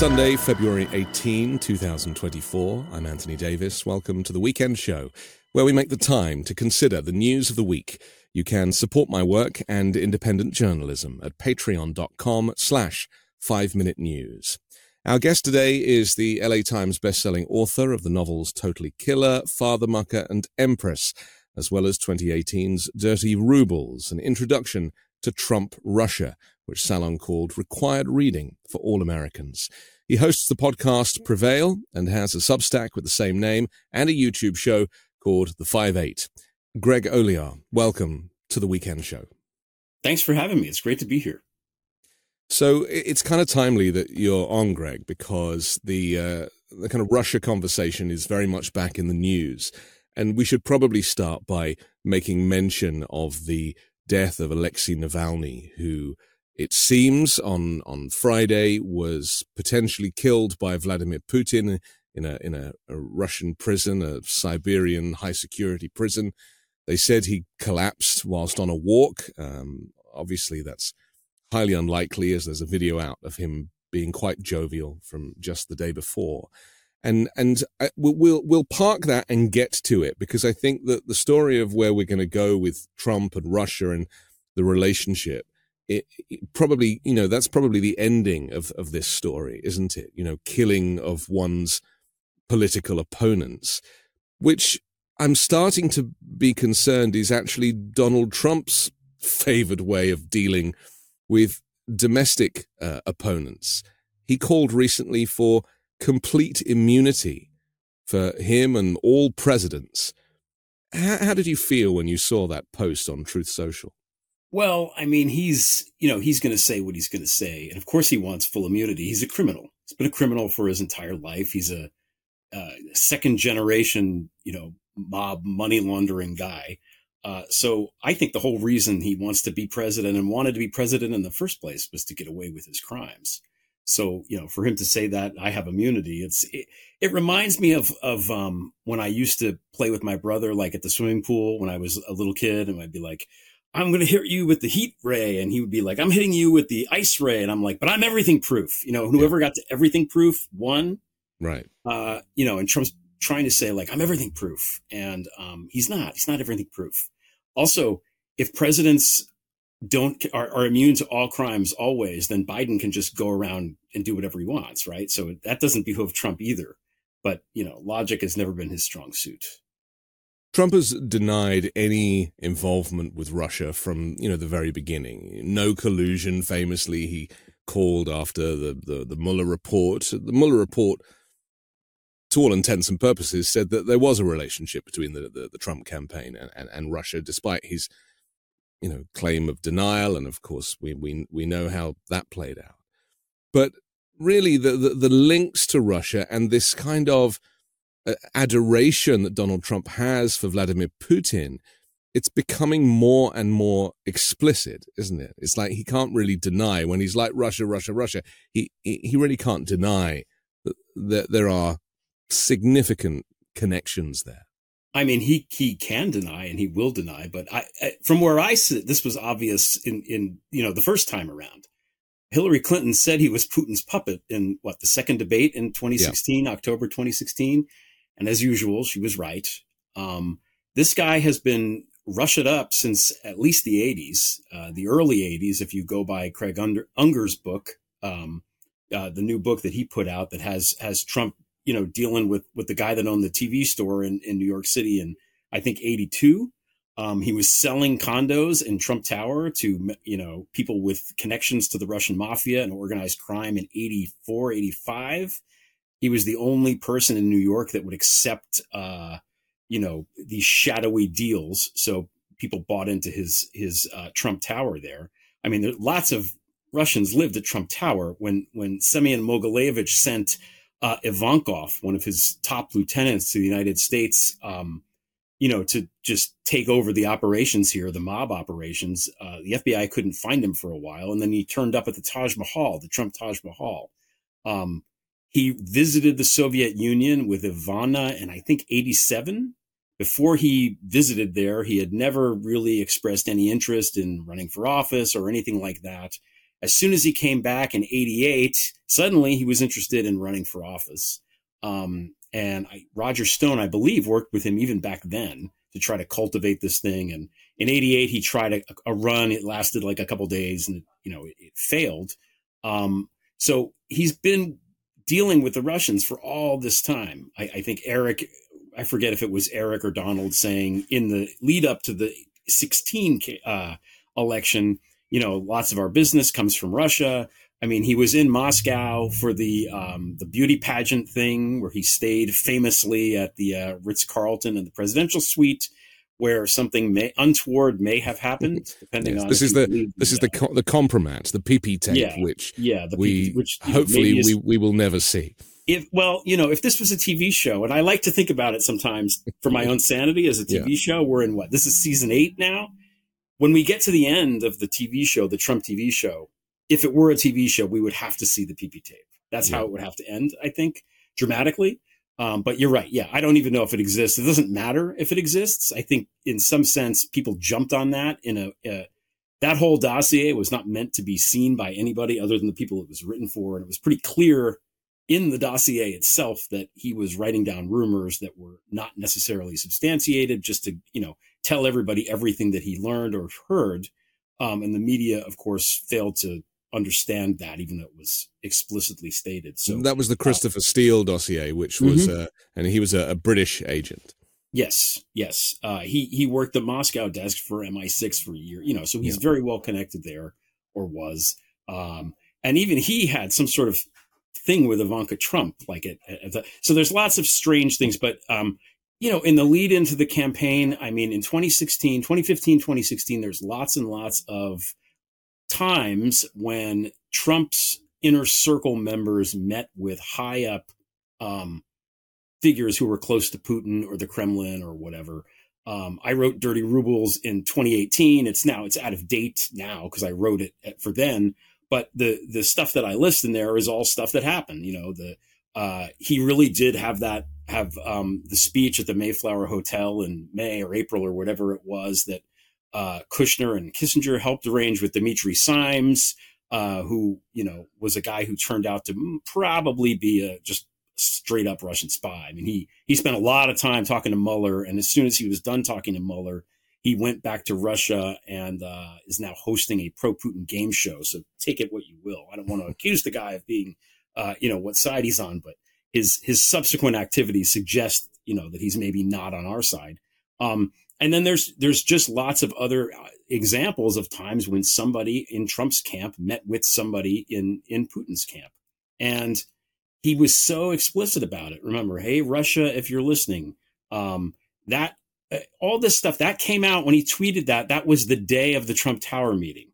Sunday, February 18, 2024. I'm Anthony Davis. Welcome to the weekend show, where we make the time to consider the news of the week. You can support my work and independent journalism at patreon.com slash 5-Minute News. Our guest today is the LA Times bestselling author of the novels Totally Killer, Father Mucker, and Empress, as well as 2018's Dirty Rubles, an introduction to Trump Russia, which Salon called required reading for all Americans. He hosts the podcast Prevail and has a Substack with the same name and a YouTube show called The Five Eight. Greg Olear, welcome to the weekend show. Thanks for having me. It's great to be here. So it's kind of timely that you're on, Greg, because the uh, the kind of Russia conversation is very much back in the news, and we should probably start by making mention of the death of Alexei Navalny, who it seems on on Friday was potentially killed by Vladimir Putin in a in a, a Russian prison, a Siberian high security prison. They said he collapsed whilst on a walk. Um, obviously, that's highly unlikely, as there's a video out of him being quite jovial from just the day before. And and I, we'll we'll park that and get to it because I think that the story of where we're going to go with Trump and Russia and the relationship, it, it probably you know that's probably the ending of of this story, isn't it? You know, killing of one's political opponents, which I'm starting to be concerned is actually Donald Trump's favored way of dealing with domestic uh, opponents. He called recently for complete immunity for him and all presidents. How, how, did you feel when you saw that post on Truth Social? Well, I mean, he's, you know, he's going to say what he's going to say. And of course, he wants full immunity. He's a criminal. He's been a criminal for his entire life. He's a uh, second generation, you know, mob money laundering guy. Uh, so I think the whole reason he wants to be president and wanted to be president in the first place was to get away with his crimes. So, you know, for him to say that I have immunity, it's, it, it reminds me of, of, um, when I used to play with my brother, like at the swimming pool when I was a little kid and I'd be like, I'm going to hit you with the heat ray. And he would be like, I'm hitting you with the ice ray. And I'm like, but I'm everything proof. You know, whoever yeah. got to everything proof won. Right. Uh, you know, and Trump's trying to say like, I'm everything proof. And, um, he's not, he's not everything proof. Also, if presidents don't are, are immune to all crimes always, then Biden can just go around and do whatever he wants, right? So that doesn't behoove Trump either. But you know, logic has never been his strong suit. Trump has denied any involvement with Russia from you know the very beginning. No collusion. Famously, he called after the the, the Mueller report. The Mueller report, to all intents and purposes, said that there was a relationship between the the, the Trump campaign and, and, and Russia, despite his you know, claim of denial, and of course we we we know how that played out. But really, the the, the links to Russia and this kind of adoration that Donald Trump has for Vladimir Putin, it's becoming more and more explicit, isn't it? It's like he can't really deny when he's like Russia, Russia, Russia. He he, really can't deny that, that there are significant connections there. I mean, he he can deny and he will deny, but I, I, from where I sit, this was obvious in in you know the first time around. Hillary Clinton said he was Putin's puppet in what the second debate in 2016, yeah. October 2016, and as usual, she was right. Um, this guy has been Russiaed up since at least the 80s, uh, the early 80s. If you go by Craig Unger's book, um, uh, the new book that he put out that has has Trump you know, dealing with with the guy that owned the TV store in, in New York City in I think 82. Um, he was selling condos in Trump Tower to, you know, people with connections to the Russian mafia and organized crime in 84, 85. He was the only person in New York that would accept, uh, you know, these shadowy deals. So people bought into his, his, uh, Trump Tower there. I mean, there lots of Russians lived at Trump Tower when, when Semyon Mogilevich sent, uh, Ivankov, one of his top lieutenants to the United States, um, you know, to just take over the operations here, the mob operations. Uh, the FBI couldn't find him for a while, and then he turned up at the Taj Mahal, the Trump Taj Mahal. Um, he visited the Soviet Union with Ivana in I think '87. Before he visited there, he had never really expressed any interest in running for office or anything like that. as soon as he came back in 88, suddenly he was interested in running for office. Um, and I, Roger Stone, I believe, worked with him even back then to try to cultivate this thing. And in 88, he tried a, a run. It lasted like a couple days and, you know, it, it failed. Um, so he's been dealing with the Russians for all this time. I, I think Eric, I forget if it was Eric or Donald saying in the lead up to the 16 uh, election, you know, lots of our business comes from Russia. I mean, he was in Moscow for the um, the beauty pageant thing, where he stayed famously at the uh, Ritz Carlton in the presidential suite, where something may, untoward may have happened. Depending yes, on this is the this is the co- the compromat, the PP tape, yeah, which yeah, the we which hopefully we we will never see. If well, you know, if this was a TV show, and I like to think about it sometimes for my own sanity as a TV yeah. show, we're in what this is season eight now. When we get to the end of the TV show, the Trump TV show, if it were a TV show, we would have to see the PP tape. That's yeah. how it would have to end, I think, dramatically. Um, but you're right. Yeah, I don't even know if it exists. It doesn't matter if it exists. I think in some sense, people jumped on that in a, a that whole dossier was not meant to be seen by anybody other than the people it was written for. And it was pretty clear in the dossier itself that he was writing down rumors that were not necessarily substantiated just to, you know, tell everybody everything that he learned or heard. Um, and the media, of course, failed to understand that, even though it was explicitly stated. So that was the uh, Christopher uh, Steele dossier, which was, mm-hmm. uh, and he was a, a, British agent. Yes, yes. Uh, he he worked the Moscow desk for MI6 for a year. You know, so he's yeah. very well connected there, or was. Um, and even he had some sort of thing with Ivanka Trump, like it. so there's lots of strange things, but um, you know, in the lead into the campaign, I mean, in 2016, 2015, 2016, there's lots and lots of times when Trump's inner circle members met with high up um, figures who were close to Putin or the Kremlin or whatever. Um, I wrote Dirty Rubles in 2018. It's now it's out of date now because I wrote it for then. But the the stuff that I list in there is all stuff that happened. You know, the uh, he really did have that have um, the speech at the Mayflower Hotel in May or April or whatever it was that uh, Kushner and Kissinger helped arrange with Dimitri Simes, uh, who you know was a guy who turned out to probably be a just straight up Russian spy. I mean, he he spent a lot of time talking to Mueller, and as soon as he was done talking to Mueller, he went back to Russia and uh, is now hosting a pro Putin game show. So take it what you will. I don't want to accuse the guy of being, uh, you know, what side he's on, but his his subsequent activities suggest, you know, that he's maybe not on our side. Um, and then there's there's just lots of other uh, examples of times when somebody in Trump's camp met with somebody in in Putin's camp, and he was so explicit about it. Remember, hey Russia, if you're listening, um, that uh, all this stuff that came out when he tweeted that. That was the day of the Trump Tower meeting.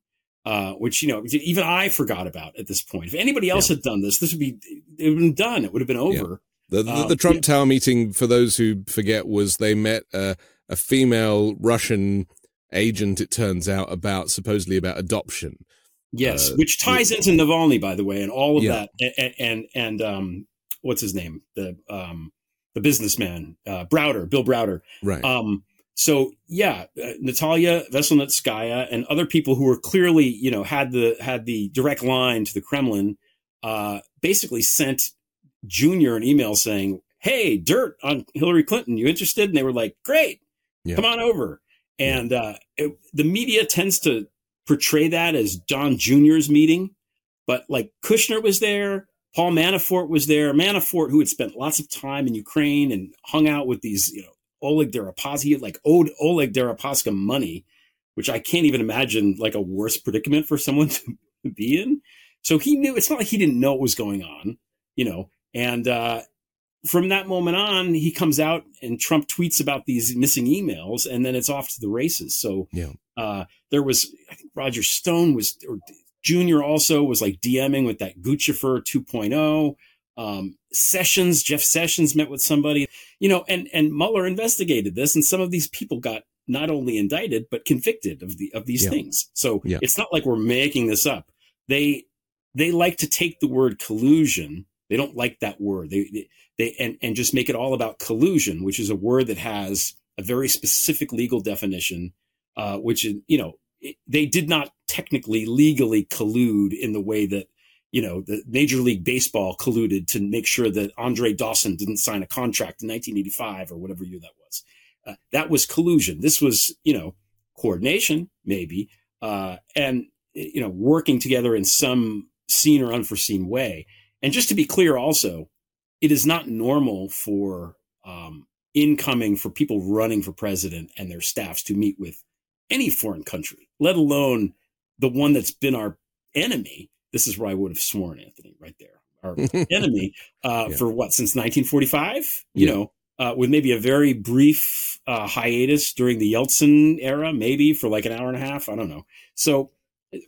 Uh, which you know even I forgot about at this point. If anybody else yeah. had done this, this would be it would have been done. It would have been over. Yeah. The, the, the, Trump uh, yeah. Tower meeting, for those who forget, was they met uh, a female Russian agent, it turns out, about supposedly about adoption. Yes, uh, which ties into Navalny, by the way, and all of yeah. that, and, and and um, what's his name, the um, the businessman, uh, Browder, Bill Browder, right? Um, so yeah, uh, Natalia Veselnitskaya and other people who were clearly, you know, had the had the direct line to the Kremlin, uh, basically sent Junior an email saying, "Hey, dirt on Hillary Clinton, you interested?" And they were like, "Great, yeah. Come on over. And uh, it, the media tends to portray that as Don Jr.'s meeting, but like Kushner was there, Paul Manafort was there. Manafort, who had spent lots of time in Ukraine and hung out with these, you know, Oleg Deripaska, like owed Oleg Deripaska money, which I can't even imagine like a worse predicament for someone to be in. So he knew it's not like he didn't know what was going on, you know, and uh, from that moment on, he comes out and Trump tweets about these missing emails, and then it's off to the races. So yeah. uh, there was, I think Roger Stone was, or Junior also was like DMing with that Guccifer 2.0. Um, Sessions, Jeff Sessions met with somebody, you know, and and Mueller investigated this, and some of these people got not only indicted but convicted of the of these yeah. things. So yeah. it's not like we're making this up. They they like to take the word collusion they don't like that word. They, they, they and, and just make it all about collusion, which is a word that has a very specific legal definition, uh, which is, you know, it, they did not technically legally collude in the way that you know the Major League Baseball colluded to make sure that Andre Dawson didn't sign a contract in 1985 or whatever year that was. Uh, that was collusion. This was you know coordination maybe uh, and you know working together in some seen or unforeseen way. And just to be clear, also, it is not normal for um, incoming for people running for president and their staffs to meet with any foreign country, let alone the one that's been our enemy. This is where I would have sworn, Anthony, right there, our enemy uh, yeah. for what since 1945. You yeah. know, uh, with maybe a very brief uh, hiatus during the Yeltsin era, maybe for like an hour and a half. I don't know. So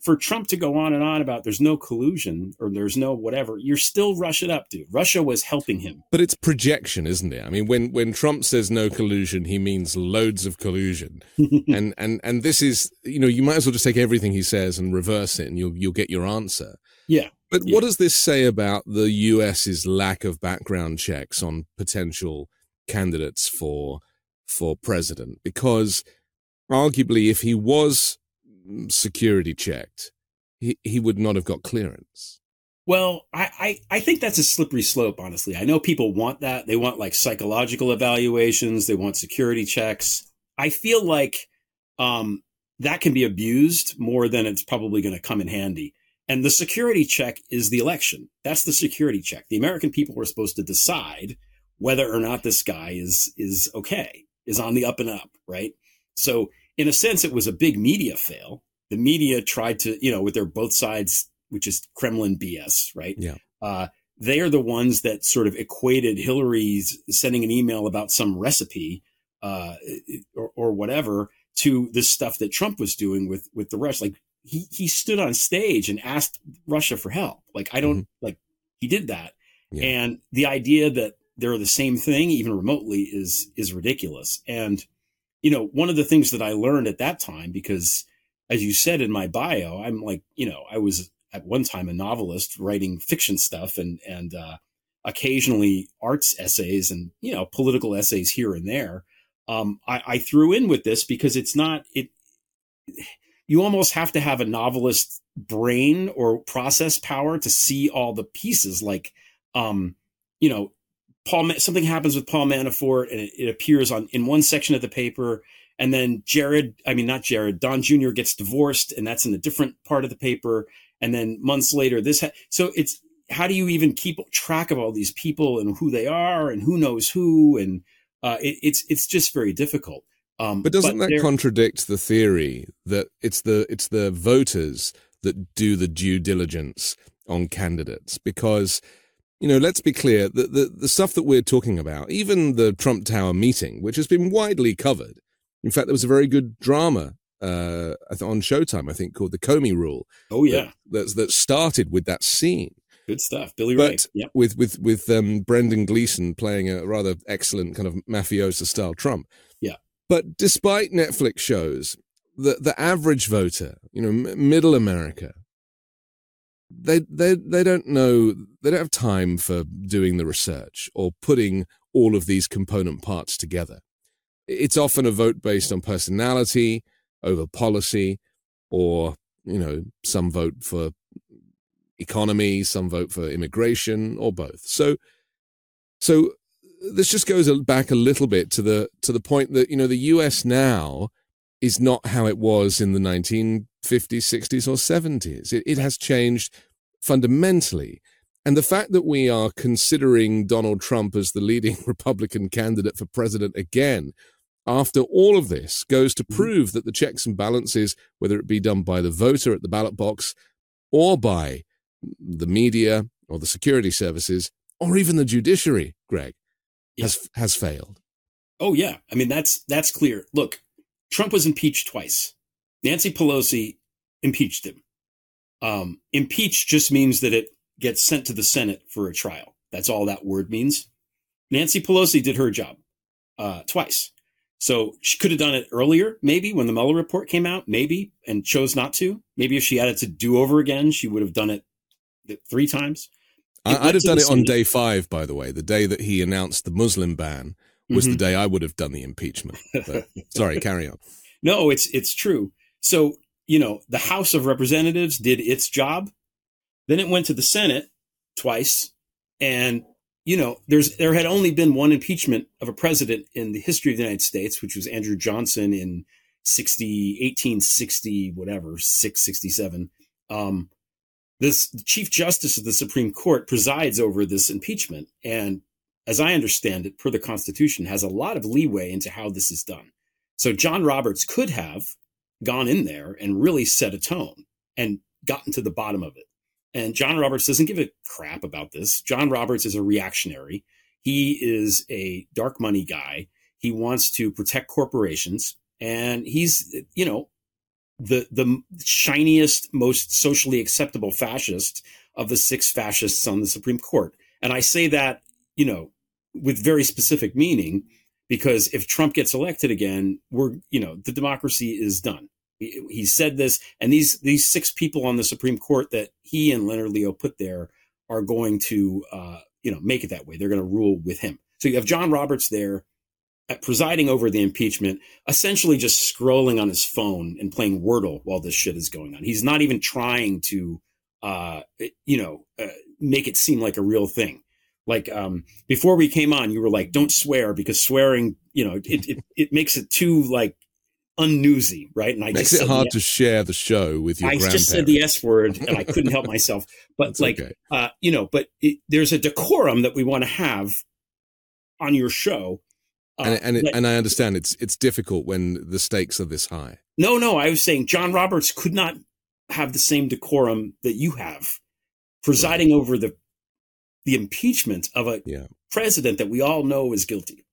for Trump to go on and on about there's no collusion or there's no whatever, you're still rush it up, dude. Russia was helping him. But it's projection, isn't it? I mean, when when Trump says no collusion, he means loads of collusion. and and and this is, you know, you might as well just take everything he says and reverse it, and you'll you'll get your answer. Yeah. But yeah. what does this say about the U.S.'s lack of background checks on potential candidates for for president? Because arguably, if he was security checked, he, he would not have got clearance. Well, I, I, I, think that's a slippery slope, honestly. I know people want that. They want like psychological evaluations, they want security checks. I feel like um, that can be abused more than it's probably going to come in handy. And the security check is the election. That's the security check. The American people were supposed to decide whether or not this guy is is okay, is on the up and up, right? So in a sense, it was a big media fail. The media tried to, you know, with their both sides, which is Kremlin BS, right? Yeah. Uh, they are the ones that sort of equated Hillary's sending an email about some recipe uh, or, or whatever to the stuff that Trump was doing with with the Rush. Like he he stood on stage and asked Russia for help. Like I don't mm-hmm. like he did that, yeah. and the idea that they're the same thing even remotely is is ridiculous. And you know, one of the things that I learned at that time, because as you said in my bio, I'm like, you know, I was at one time a novelist writing fiction stuff and, and, uh, occasionally arts essays and, you know, political essays here and there. Um, I, I threw in with this because it's not, it, you almost have to have a novelist brain or process power to see all the pieces like, um, you know, Paul something happens with Paul Manafort and it, it, appears on in one section of the paper. And then Jared I mean not Jared Don Jr gets divorced and that's in a different part of the paper. And then months later this ha- so it's how do you even keep track of all these people and who they are and who knows who? And uh, it, it's it's just very difficult. Um, but doesn't but that contradict the theory that it's the it's the voters that do the due diligence on candidates? Because you know, let's be clear the, the, the stuff that we're talking about, even the Trump Tower meeting, which has been widely covered. In fact, there was a very good drama uh, on Showtime, I think, called The Comey Rule. Oh yeah, that, that started with that scene. Good stuff, Billy Ray. Yep. With with with um, Brendan Gleeson playing a rather excellent kind of mafioso style Trump. Yeah. But despite Netflix shows, the the average voter, you know, m- middle America, they they they don't know they don't have time for doing the research or putting all of these component parts together. It's often a vote based on personality over policy, or you know, some vote for economy, some vote for immigration, or both. So, so this just goes back a little bit to the to the point that you know the U.S. now is not how it was in the 1950s, 60s, or 70s. It, it has changed fundamentally. And the fact that we are considering Donald Trump as the leading Republican candidate for president again after all of this goes to mm-hmm. prove that the checks and balances, whether it be done by the voter at the ballot box or by the media or the security services or even the judiciary, Greg, yeah. has has failed. Oh yeah, I mean that's that's clear. Look, Trump was impeached twice. Nancy Pelosi impeached him. Um, impeach just means that it gets sent to the Senate for a trial. That's all that word means. Nancy Pelosi did her job uh, twice. So she could have done it earlier, maybe when the Mueller report came out, maybe, and chose not to. Maybe if she had it to do over again, she would have done it three times. It I'd have done it on day five, by the way. The day that he announced the Muslim ban was mm-hmm. the day I would have done the impeachment. But, sorry, carry on. No, it's it's true. So you know, the House of Representatives did its job. Then it went to the Senate twice. And, you know, there's, there had only been one impeachment of a president in the history of the United States, which was Andrew Johnson in 60, 1860, whatever, 667. Um, this Chief Justice of the Supreme Court presides over this impeachment. And as I understand it, per the Constitution, has a lot of leeway into how this is done. So John Roberts could have gone in there and really set a tone and gotten to the bottom of it. And John Roberts doesn't give a crap about this. John Roberts is a reactionary. He is a dark money guy. He wants to protect corporations. And he's, you know, the the shiniest, most socially acceptable fascist of the six fascists on the Supreme Court. And I say that, you know, with very specific meaning, because if Trump gets elected again, we're, you know, the democracy is done. He, said this, and these these six people on the Supreme Court that he and Leonard Leo put there are going to, uh, you know, make it that way. They're going to rule with him. So you have John Roberts there presiding over the impeachment, essentially just scrolling on his phone and playing Wordle while this shit is going on. He's not even trying to, uh, you know, uh, make it seem like a real thing. Like um, before we came on, you were like, "Don't swear," because swearing, you know, it it, it makes it too like unnewsy, right? And I makes it hard to share the show with your. I just said the S word, and I couldn't help myself. But like, okay. uh, you know, but it, there's a decorum that we want to have on your show uh, and and, it, and I understand it's it's difficult when the stakes are this high. No, no, I was saying John Roberts could not have the same decorum that you have, presiding right. over the the impeachment of a yeah. president that we all know is guilty.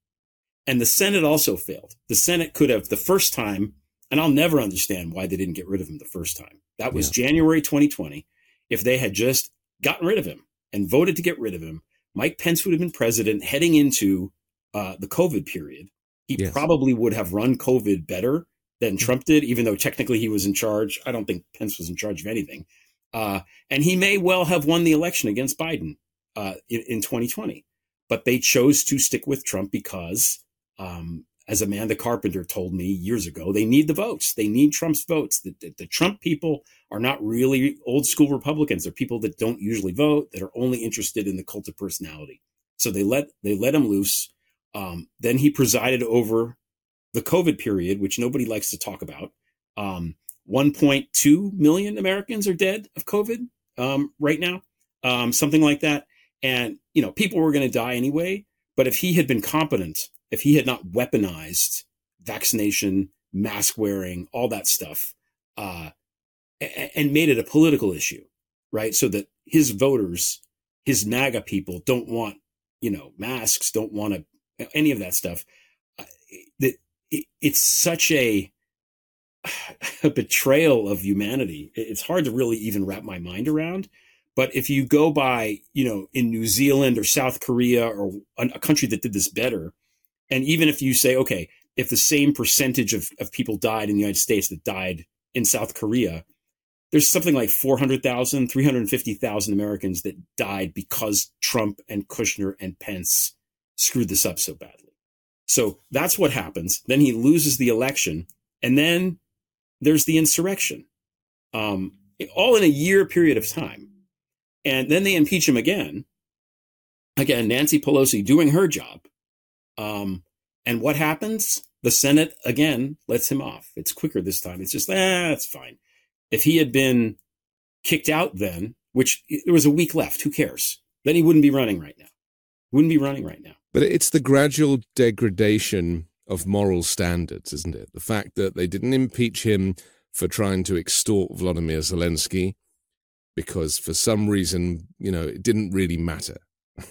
And the Senate also failed. The Senate could have the first time, and I'll never understand why they didn't get rid of him the first time. That was yeah. January 2020. If they had just gotten rid of him and voted to get rid of him, Mike Pence would have been president heading into uh, the COVID period, he yes. probably would have run COVID better than mm-hmm. Trump did, even though technically he was in charge. I don't think Pence was in charge of anything. Uh, and he may well have won the election against Biden uh, in, in, 2020. But they chose to stick with Trump because, um, as Amanda Carpenter told me years ago, they need the votes. They need Trump's votes. The, the, the Trump people are not really old school Republicans. They're people that don't usually vote, that are only interested in the cult of personality. So they let they let him loose um, then he presided over the COVID period, which nobody likes to talk about. Um, 1.2 million Americans are dead of COVID um, right now, um, something like that. And, you know, people were going to die anyway. But if he had been competent, if he had not weaponized vaccination, mask wearing, all that stuff, uh, and made it a political issue, right? So that his voters, his MAGA people don't want, you know, masks, don't want to any of that stuff. That it's such a, a betrayal of humanity. It's hard to really even wrap my mind around. But if you go by, you know, in New Zealand or South Korea or a country that did this better, and even if you say, okay, if the same percentage of, of people died in the United States that died in South Korea, there's something like 400,000, 350,000 Americans that died because Trump and Kushner and Pence screwed this up so badly. So that's what happens. Then he loses the election, and then there's the insurrection, um, all in a year period of time. And then they impeach him again. Again, Nancy Pelosi doing her job. Um, and what happens? The Senate again lets him off. It's quicker this time. It's just, ah, that's fine. If he had been kicked out then, which there was a week left, who cares? Then he wouldn't be running right now. Wouldn't be running right now. But it's the gradual degradation of moral standards, isn't it? The fact that they didn't impeach him for trying to extort Vladimir Zelensky because for some reason, you know, it didn't really matter.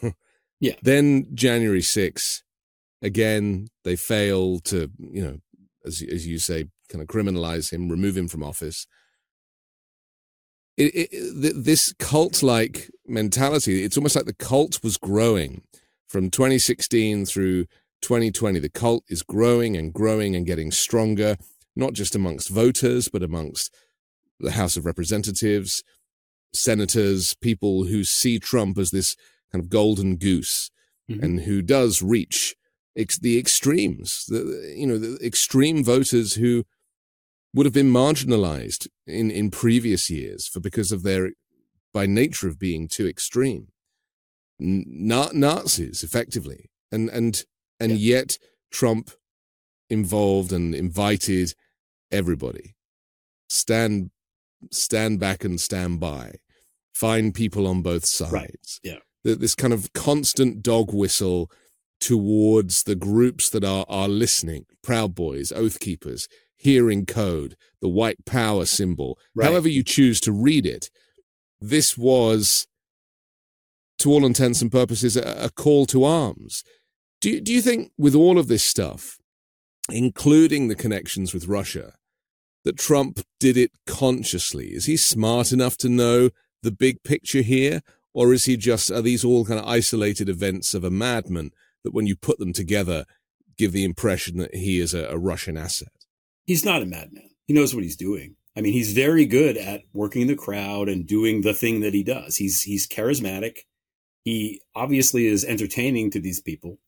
yeah. Then January 6th, again, they fail to, you know, as, as you say, kind of criminalize him, remove him from office. It, it, this cult like mentality, it's almost like the cult was growing from 2016 through 2020, the cult is growing and growing and getting stronger, not just amongst voters, but amongst the House of Representatives, senators, people who see Trump as this kind of golden goose mm-hmm. and who does reach ex- the extremes, the, you know, the extreme voters who would have been marginalized in, in previous years for because of their by nature of being too extreme. Na- Nazis, effectively. And and and yeah. yet Trump involved and invited everybody. Stand stand back and stand by. Find people on both sides. Right. Yeah. This kind of constant dog whistle towards the groups that are are listening. Proud Boys, Oath Keepers, Hearing Code, the white power symbol. Right. However you choose to read it, this was, to all intents and purposes, a, a call to arms. Do do you think with all of this stuff, including the connections with Russia, that Trump did it consciously? Is he smart enough to know the big picture here? Or is he just, are these all kind of isolated events of a madman that when you put them together, give the impression that he is a, a Russian asset? He's not a madman. He knows what he's doing. I mean, he's very good at working the crowd and doing the thing that he does. He's, he's charismatic. He obviously is entertaining to these people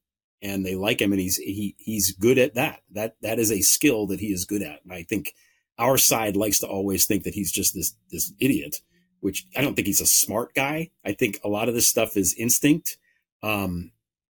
and they like him and he's, he, he's good at that. That, that is a skill that he is good at. And I think our side likes to always think that he's just this this idiot, which I don't think he's a smart guy. I think a lot of this stuff is instinct. Um,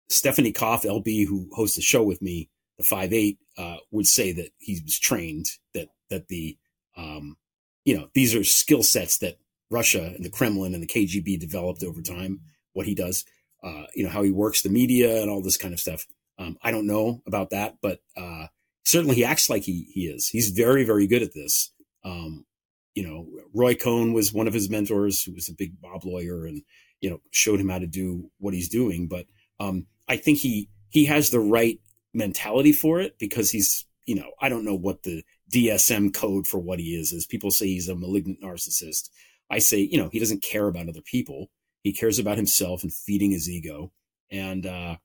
Stephanie Koff, LB, who hosts the show with me, the five eight, uh, would say that he was trained that that the um, you know these are skill sets that Russia and the Kremlin and the KGB developed over time. What he does, uh, you know, how he works the media and all this kind of stuff. Um, I don't know about that, but uh, certainly he acts like he he is. He's very very good at this. Um, you know, Roy Cohn was one of his mentors, who was a big mob lawyer, and you know showed him how to do what he's doing. But um, I think he he has the right mentality for it because he's you know I don't know what the DSM code for what he is is. People say he's a malignant narcissist. I say you know he doesn't care about other people. He cares about himself and feeding his ego. And uh,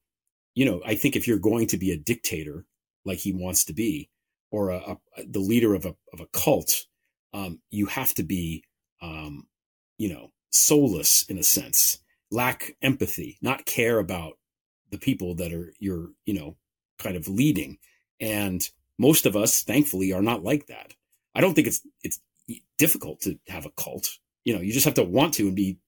you know I think if you're going to be a dictator, like he wants to be, or a, a, the leader of a of a cult, um, you have to be, um, you know, soulless in a sense, lack empathy, not care about the people that are you're, you know, kind of leading. And most of us, thankfully, are not like that. I don't think it's it's difficult to have a cult. You know, you just have to want to and be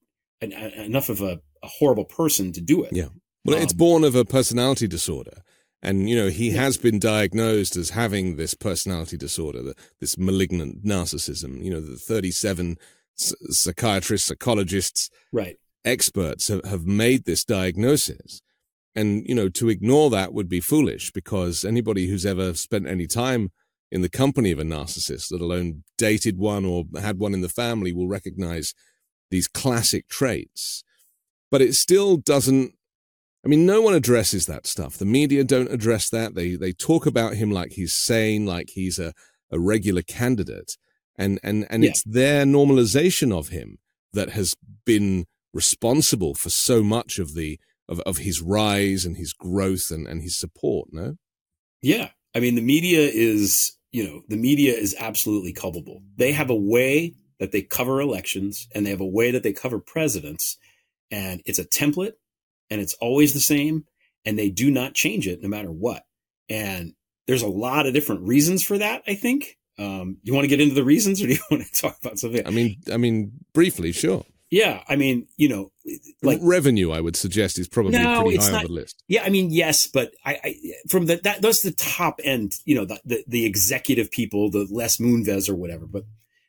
an, enough of a, a, horrible person to do it. Yeah. Well, um, it's born of a personality disorder. And, you know, he has been diagnosed as having this personality disorder, this malignant narcissism. You know, the 37 psychiatrists, psychologists, right. experts have, have made this diagnosis. And, you know, to ignore that would be foolish because anybody who's ever spent any time in the company of a narcissist, let alone dated one or had one in the family, will recognize these classic traits. But it still doesn't I mean, no one addresses that stuff. The media don't address that. They they talk about him like he's sane, like he's a, a regular candidate. And and and yeah. it's their normalization of him that has been responsible for so much of the of, of his rise and his growth and, and his support, no? Yeah. I mean the media is, you know, the media is absolutely culpable. They have a way that they cover elections and they have a way that they cover presidents. And it's a template and it's always the same and they do not change it no matter what. And there's a lot of different reasons for that, I think. Um, you want to get into the reasons or do you want to talk about something? I mean, I mean, briefly, sure. Yeah. I mean, you know, like revenue, I would suggest is probably no, pretty high not, on the list. Yeah. I mean, yes, but I, I from the, that, that's the top end, you know, the, the, the executive people, the Les Moonves or whatever, but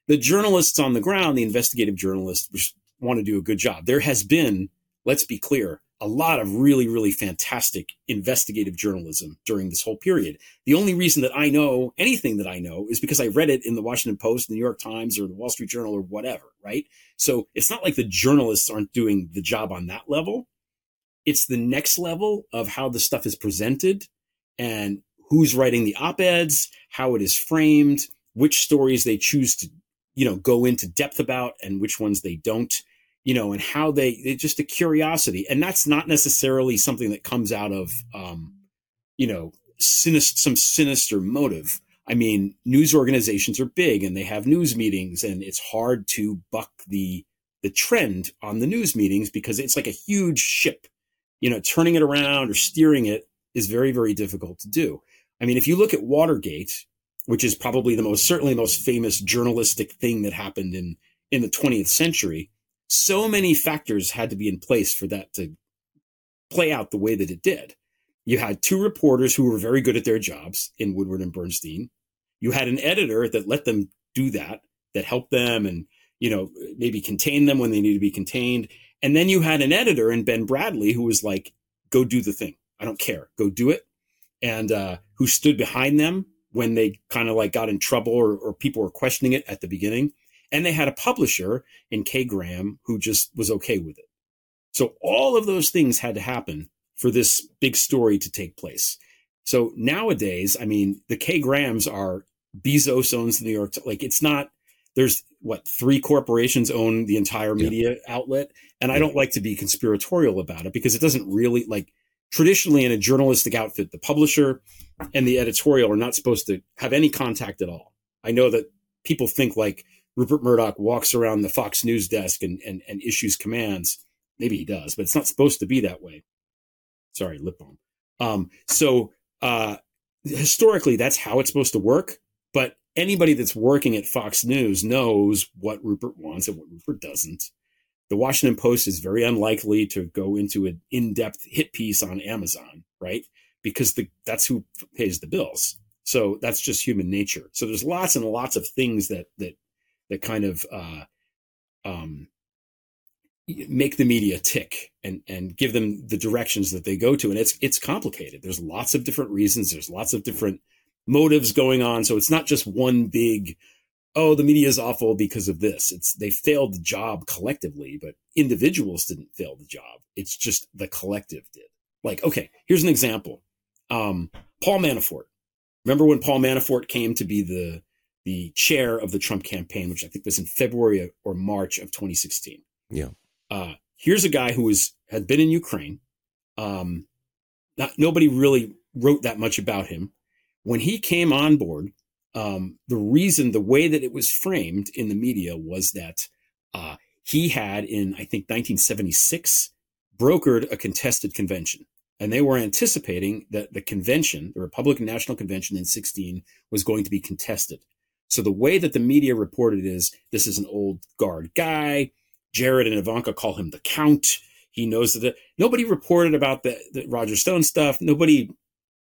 the journalists on the ground, the investigative journalists want to do a good job. There has been, let's be clear, a lot of really, really fantastic investigative journalism during this whole period. The only reason that I know anything that I know is because I read it in the Washington Post, the New York Times, or the Wall Street Journal, or whatever, right? So it's not like the journalists aren't doing the job on that level. It's the next level of how the stuff is presented and who's writing the op-eds, how it is framed, which stories they choose to, you know, go into depth about and which ones they don't you know, and how they, just a curiosity. And that's not necessarily something that comes out of, um, you know, sinister, some sinister motive. I mean, news organizations are big and they have news meetings and it's hard to buck the, the trend on the news meetings because it's like a huge ship, you know, turning it around or steering it is very, very difficult to do. I mean, if you look at Watergate, which is probably the most certainly the most famous journalistic thing that happened in in the 20th century. So many factors had to be in place for that to play out the way that it did. You had two reporters who were very good at their jobs in Woodward and Bernstein. You had an editor that let them do that, that helped them and, you know, maybe contain them when they need to be contained. And then you had an editor in Ben Bradlee who was like, go do the thing. I don't care. Go do it. And uh, who stood behind them when they kind of like got in trouble or, or people were questioning it at the beginning. And they had a publisher in Kay Graham who just was okay with it. So all of those things had to happen for this big story to take place. So nowadays, I mean, the Kay Grahams are Bezos owns the New York. Like it's not. There's what three corporations own the entire media yeah. outlet, and I don't like to be conspiratorial about it because it doesn't really like traditionally in a journalistic outfit, the publisher and the editorial are not supposed to have any contact at all. I know that people think like Rupert Murdoch walks around the Fox News desk and, and, and issues commands. Maybe he does, but it's not supposed to be that way. Sorry, lip balm. Um, so uh, historically, that's how it's supposed to work. But anybody that's working at Fox News knows what Rupert wants and what Rupert doesn't. The Washington Post is very unlikely to go into an in-depth hit piece on Amazon, right? Because the, that's who pays the bills. So that's just human nature. So there's lots and lots of things that that that kind of uh, um, make the media tick and and give them the directions that they go to. And it's it's complicated. There's lots of different reasons. There's lots of different motives going on. So it's not just one big oh the media is awful because of this. It's they failed the job collectively but individuals didn't fail the job. It's just the collective did. Like okay here's an example. Um, paul manafort. Remember when paul manafort came to be the the chair of the trump campaign which i think was in february or march of 2016 yeah uh, here's a guy who was had been in Ukraine. Um, not, nobody really wrote that much about him. When he came on board, um, the reason, the way that it was framed in the media was that uh, he had, in I think 1976, brokered a contested convention. And they were anticipating that the convention, the Republican National Convention in 16, was going to be contested. So the way that the media reported is this is an old guard guy. Jared and Ivanka call him the Count. He knows that nobody reported about the, the Roger Stone stuff. Nobody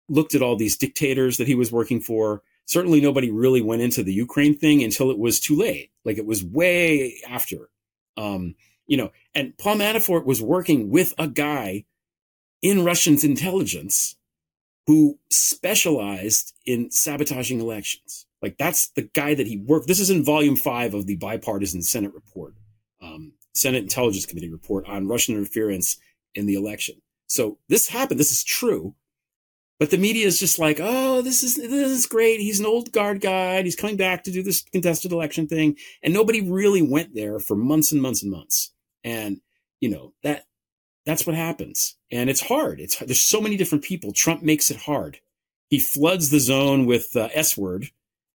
looked at all these dictators that he was working for. Certainly, nobody really went into the Ukraine thing until it was too late. Like it was way after. Um, you know, and Paul Manafort was working with a guy in Russian's intelligence who specialized in sabotaging elections. Like that's the guy that he worked. This is in volume five of the bipartisan Senate report um, Senate Intelligence Committee report on Russian interference in the election. So this happened. This is true. But the media is just like, oh, this is this is great. He's an old guard guy. He's coming back to do this contested election thing, and nobody really went there for months and months and months. And you know that that's what happens, and it's hard. It's there's so many different people. Trump makes it hard. He floods the zone with uh, S word,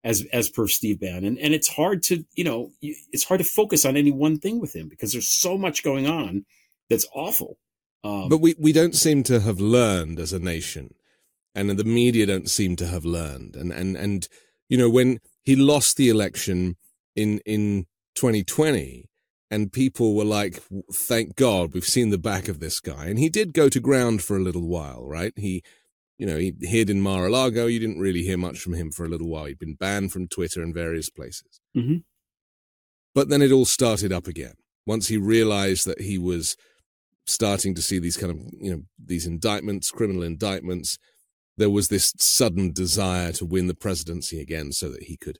as as per Steve Bannon, and it's hard to you know it's hard to focus on any one thing with him because there's so much going on that's awful. Um, but we we don't seem to have learned as a nation, and the media don't seem to have learned, and and and you know when he lost the election in in 2020 and people were like thank god we've seen the back of this guy. And he did go to ground for a little while right? He you know, he hid in Mar-a-Lago. You didn't really hear much from him for a little while. He'd been banned from Twitter and various places. Mm-hmm. But then it all started up again. Once he realized that he was starting to see these kind of, you know, these indictments, criminal indictments, there was this sudden desire to win the presidency again so that he could,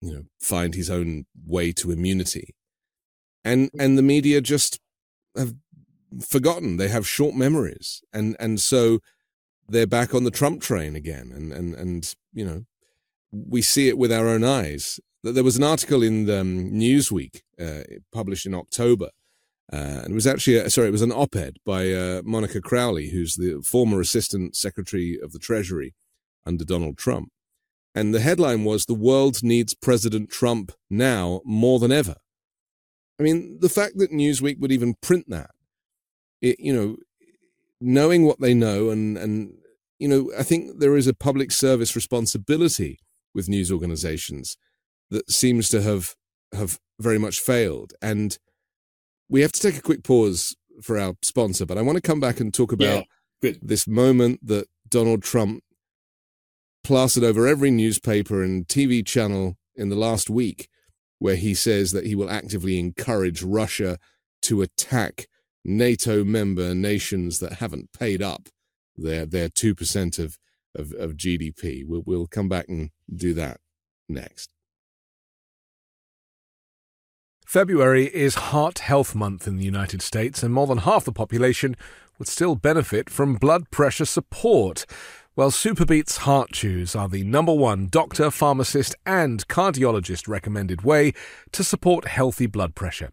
you know, find his own way to immunity. And and the media just have forgotten. They have short memories. And and so they're back on the Trump train again. And, and, and, you know, we see it with our own eyes. There was an article in um, Newsweek uh, published in October. Uh, and it was actually, a, sorry, it was an op ed by uh, Monica Crowley, who's the former Assistant Secretary of the Treasury under Donald Trump. And the headline was The World Needs President Trump Now More Than Ever. I mean, the fact that Newsweek would even print that, it, you know, knowing what they know and and you know i think there is a public service responsibility with news organizations that seems to have have very much failed. And we have to take a quick pause for our sponsor, but I want to come back and talk about yeah, this moment that Donald Trump plastered over every newspaper and TV channel in the last week, where he says that he will actively encourage Russia to attack NATO member nations that haven't paid up their their two percent of, of of GDP. We'll we'll come back and do that next. February is Heart Health Month in the United States, and more than half the population would still benefit from blood pressure support. Well, SuperBeets Heart Chews are the number one doctor, pharmacist, and cardiologist recommended way to support healthy blood pressure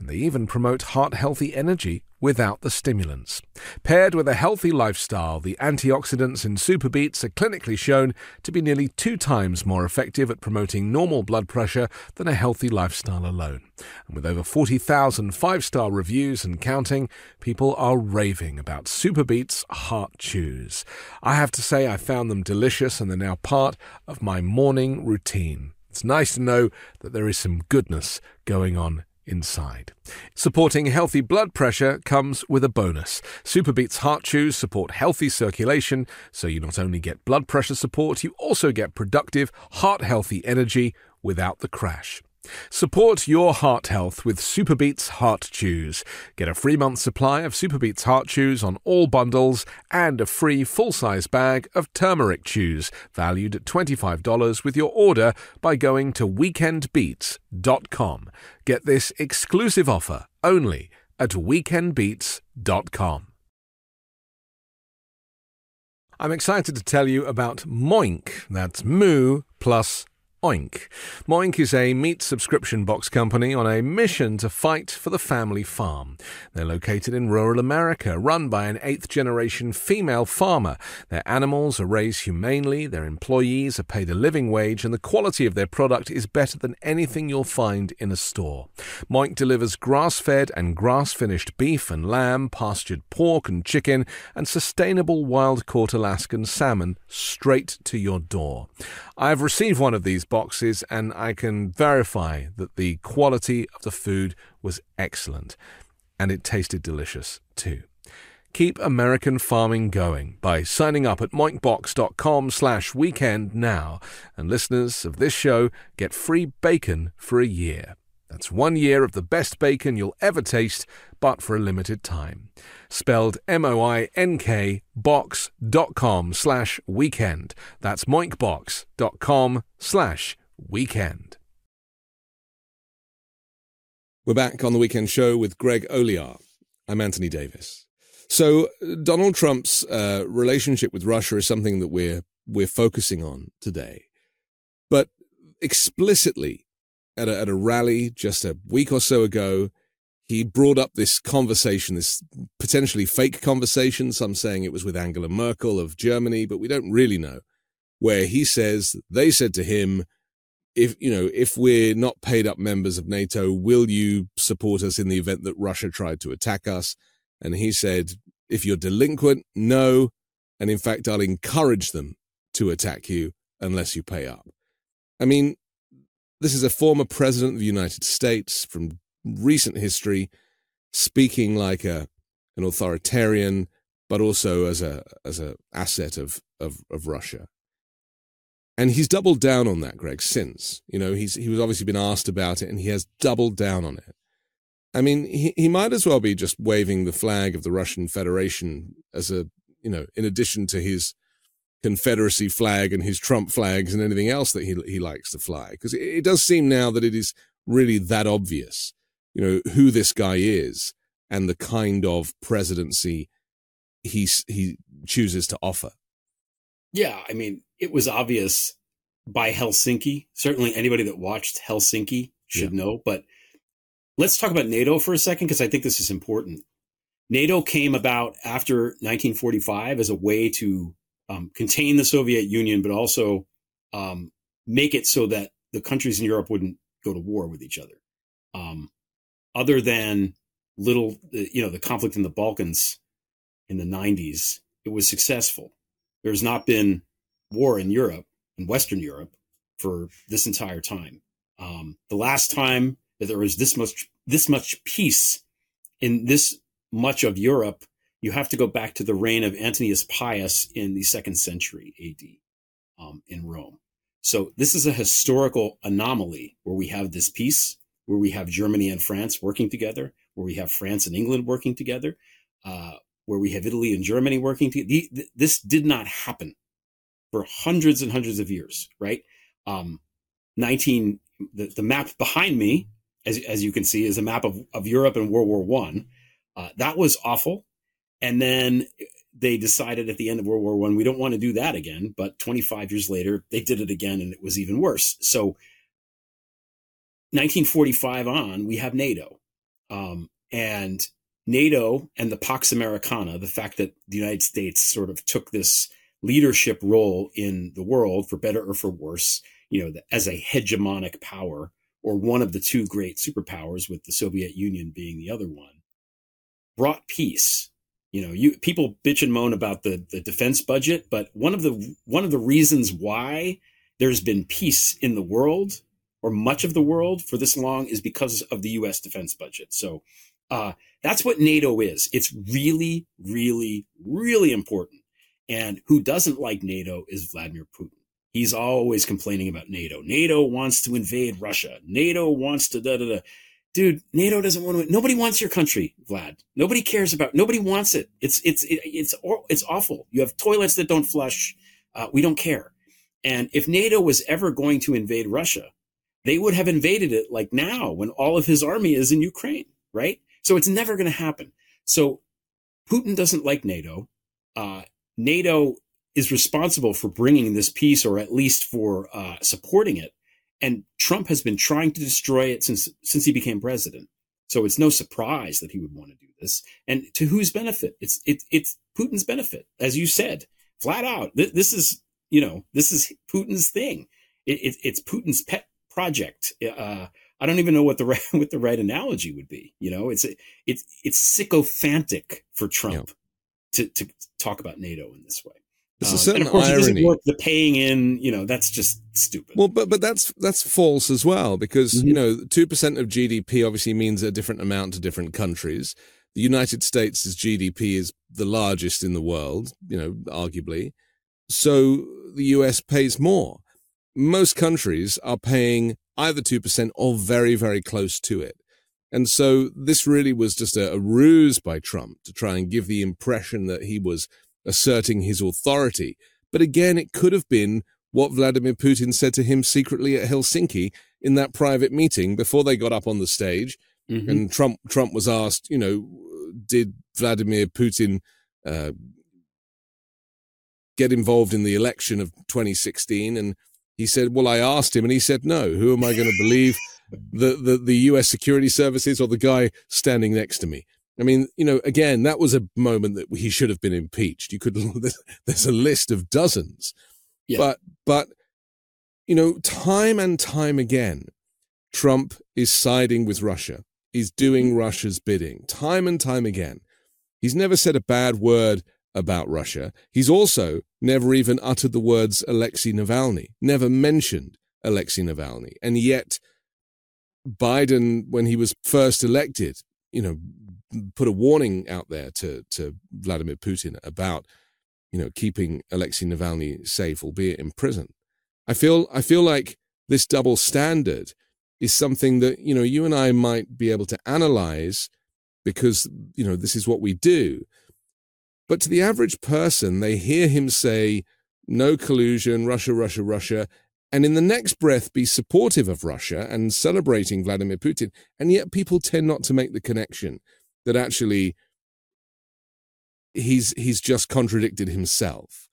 and they even promote heart healthy energy without the stimulants. Paired with a healthy lifestyle, the antioxidants in superbeets are clinically shown to be nearly two times more effective at promoting normal blood pressure than a healthy lifestyle alone. And with over 40,000 five star reviews and counting, people are raving about Superbeet's Heart Chews. I have to say, I found them delicious and they're now part of my morning routine. It's nice to know that there is some goodness going on inside. Supporting healthy blood pressure comes with a bonus. SuperBeets Heart Chews support healthy circulation, so you not only get blood pressure support, you also get productive, heart healthy energy without the crash. Support your heart health with SuperBeets Heart Chews. Get a free month supply of SuperBeets Heart Chews on all bundles and a free full size bag of turmeric chews, valued at $25 with your order by going to weekendbeats.com. Get this exclusive offer only at weekendbeats.com. I'm excited to tell you about Moink. That's Moo plus Oink. Moink is a meat subscription box company on a mission to fight for the family farm. They're located in rural America, run by an eighth generation female farmer. Their animals are raised humanely, their employees are paid a living wage, and the quality of their product is better than anything you'll find in a store. Moink delivers grass fed and grass finished beef and lamb, pastured pork and chicken, and sustainable wild caught Alaskan salmon straight to your door. I've received one of these boxes and I can verify that the quality of the food was excellent and it tasted delicious too. Keep American farming going by signing up at moinkbox.com slash weekend now and listeners of this show get free bacon for a year. That's one year of the best bacon you'll ever taste, but for a limited time. Spelled M-O-I-N-K box.com slash weekend. That's moinkbox.com slash weekend. We're back on the weekend show with Greg Olear. I'm Anthony Davis. So Donald Trump's uh, relationship with Russia is something that we're we're focusing on today, but explicitly at a, at a rally just a week or so ago, he brought up this conversation, this potentially fake conversation. Some saying it was with Angela Merkel of Germany, but we don't really know. Where he says they said to him, if you know if we're not paid up members of NATO, will you support us in the event that Russia tried to attack us? And he said, if you're delinquent, no. And in fact, I'll encourage them to attack you unless you pay up. I mean, this is a former president of the United States from recent history, speaking like a an authoritarian, but also as a as a asset of of, of Russia. And he's doubled down on that, Greg, since. You know, he's he was obviously been asked about it and he has doubled down on it. I mean, he, he might as well be just waving the flag of the Russian Federation as a, you know, in addition to his Confederacy flag and his Trump flags and anything else that he he likes to fly. Because it, it does seem now that it is really that obvious, you know, who this guy is and the kind of presidency he he chooses to offer. Yeah, I mean, it was obvious by Helsinki. Certainly, anybody that watched Helsinki should yeah. know. But let's talk about NATO for a second because I think this is important. NATO came about after 1945 as a way to um, contain the Soviet Union, but also um, make it so that the countries in Europe wouldn't go to war with each other. Um, other than little, you know, the conflict in the Balkans in the 90s, it was successful. There's not been war in Europe, in Western Europe, for this entire time. Um, the last time that there was this much this much peace in this much of Europe, you have to go back to the reign of Antoninus Pius in the second century AD um, in Rome. So this is a historical anomaly where we have this peace, where we have Germany and France working together, where we have France and England working together, uh, where we have Italy and Germany working together. This did not happen for hundreds and hundreds of years, right? Um, 19, the, the map behind me, as, as you can see, is a map of, of Europe in World War One. Uh, that was awful. And then they decided at the end of World War One, we don't want to do that again. But 25 years later, they did it again, and it was even worse. So, 1945 on, we have NATO, um, and NATO and the Pax Americana, the fact that the United States sort of took this leadership role in the world, for better or for worse, you know, as a hegemonic power or one of the two great superpowers, with the Soviet Union being the other one, brought peace you know you people bitch and moan about the the defense budget but one of the one of the reasons why there's been peace in the world or much of the world for this long is because of the US defense budget. So uh, that's what NATO is. It's really really really important. And who doesn't like NATO is Vladimir Putin. He's always complaining about NATO. NATO wants to invade Russia. NATO wants to da da da dude, NATO doesn't want to. Nobody wants your country, Vlad. Nobody cares about. Nobody wants it. It's it's it, it's it's awful. You have toilets that don't flush. Uh, we don't care. And if NATO was ever going to invade Russia, they would have invaded it like now when all of his army is in Ukraine, right? So it's never going to happen. So Putin doesn't like NATO. Uh, NATO is responsible for bringing this peace, or at least for uh, supporting it. And Trump has been trying to destroy it since since he became president. So it's no surprise that he would want to do this. And to whose benefit? It's it, it's Putin's benefit, as you said, flat out. Th- this is you know this is Putin's thing. It, it, it's Putin's pet project. Uh, I don't even know what the right what the right analogy would be. You know, it's it's it's sycophantic for Trump yeah. to to talk about NATO in this way. There's a um, certain of course, irony. Work, the paying in, you know, that's just stupid. Well, but but that's that's false as well because mm-hmm. you know two percent of GDP obviously means a different amount to different countries. The United States' GDP is the largest in the world, you know, arguably. So the US pays more. Most countries are paying either two percent or very very close to it. And so this really was just a, a ruse by Trump to try and give the impression that he was asserting his authority. But again, it could have been what Vladimir Putin said to him secretly at Helsinki in that private meeting before they got up on the stage. Mm-hmm. And Trump Trump was asked, you know, did Vladimir Putin uh, get involved in the election of 2016? And he said, well, I asked him, and he said no. Who am I going to believe? the, the the U.S. security services or the guy standing next to me? I mean, you know, again, that was a moment that he should have been impeached. You could, there's a list of dozens, yeah. but, but, you know, time and time again, Trump is siding with Russia. He's doing mm. Russia's bidding time and time again. He's never said a bad word about Russia. He's also never even uttered the words Alexei Navalny, never mentioned Alexei Navalny. And yet, Biden, when he was first elected, you know, put a warning out there to to Vladimir Putin about you know keeping Alexei Navalny safe, albeit in prison. I feel I feel like this double standard is something that you know you and I might be able to analyze because you know this is what we do. But to the average person, they hear him say no collusion, Russia, Russia, Russia, and in the next breath be supportive of Russia and celebrating Vladimir Putin. And yet people tend not to make the connection that actually he's he's just contradicted himself.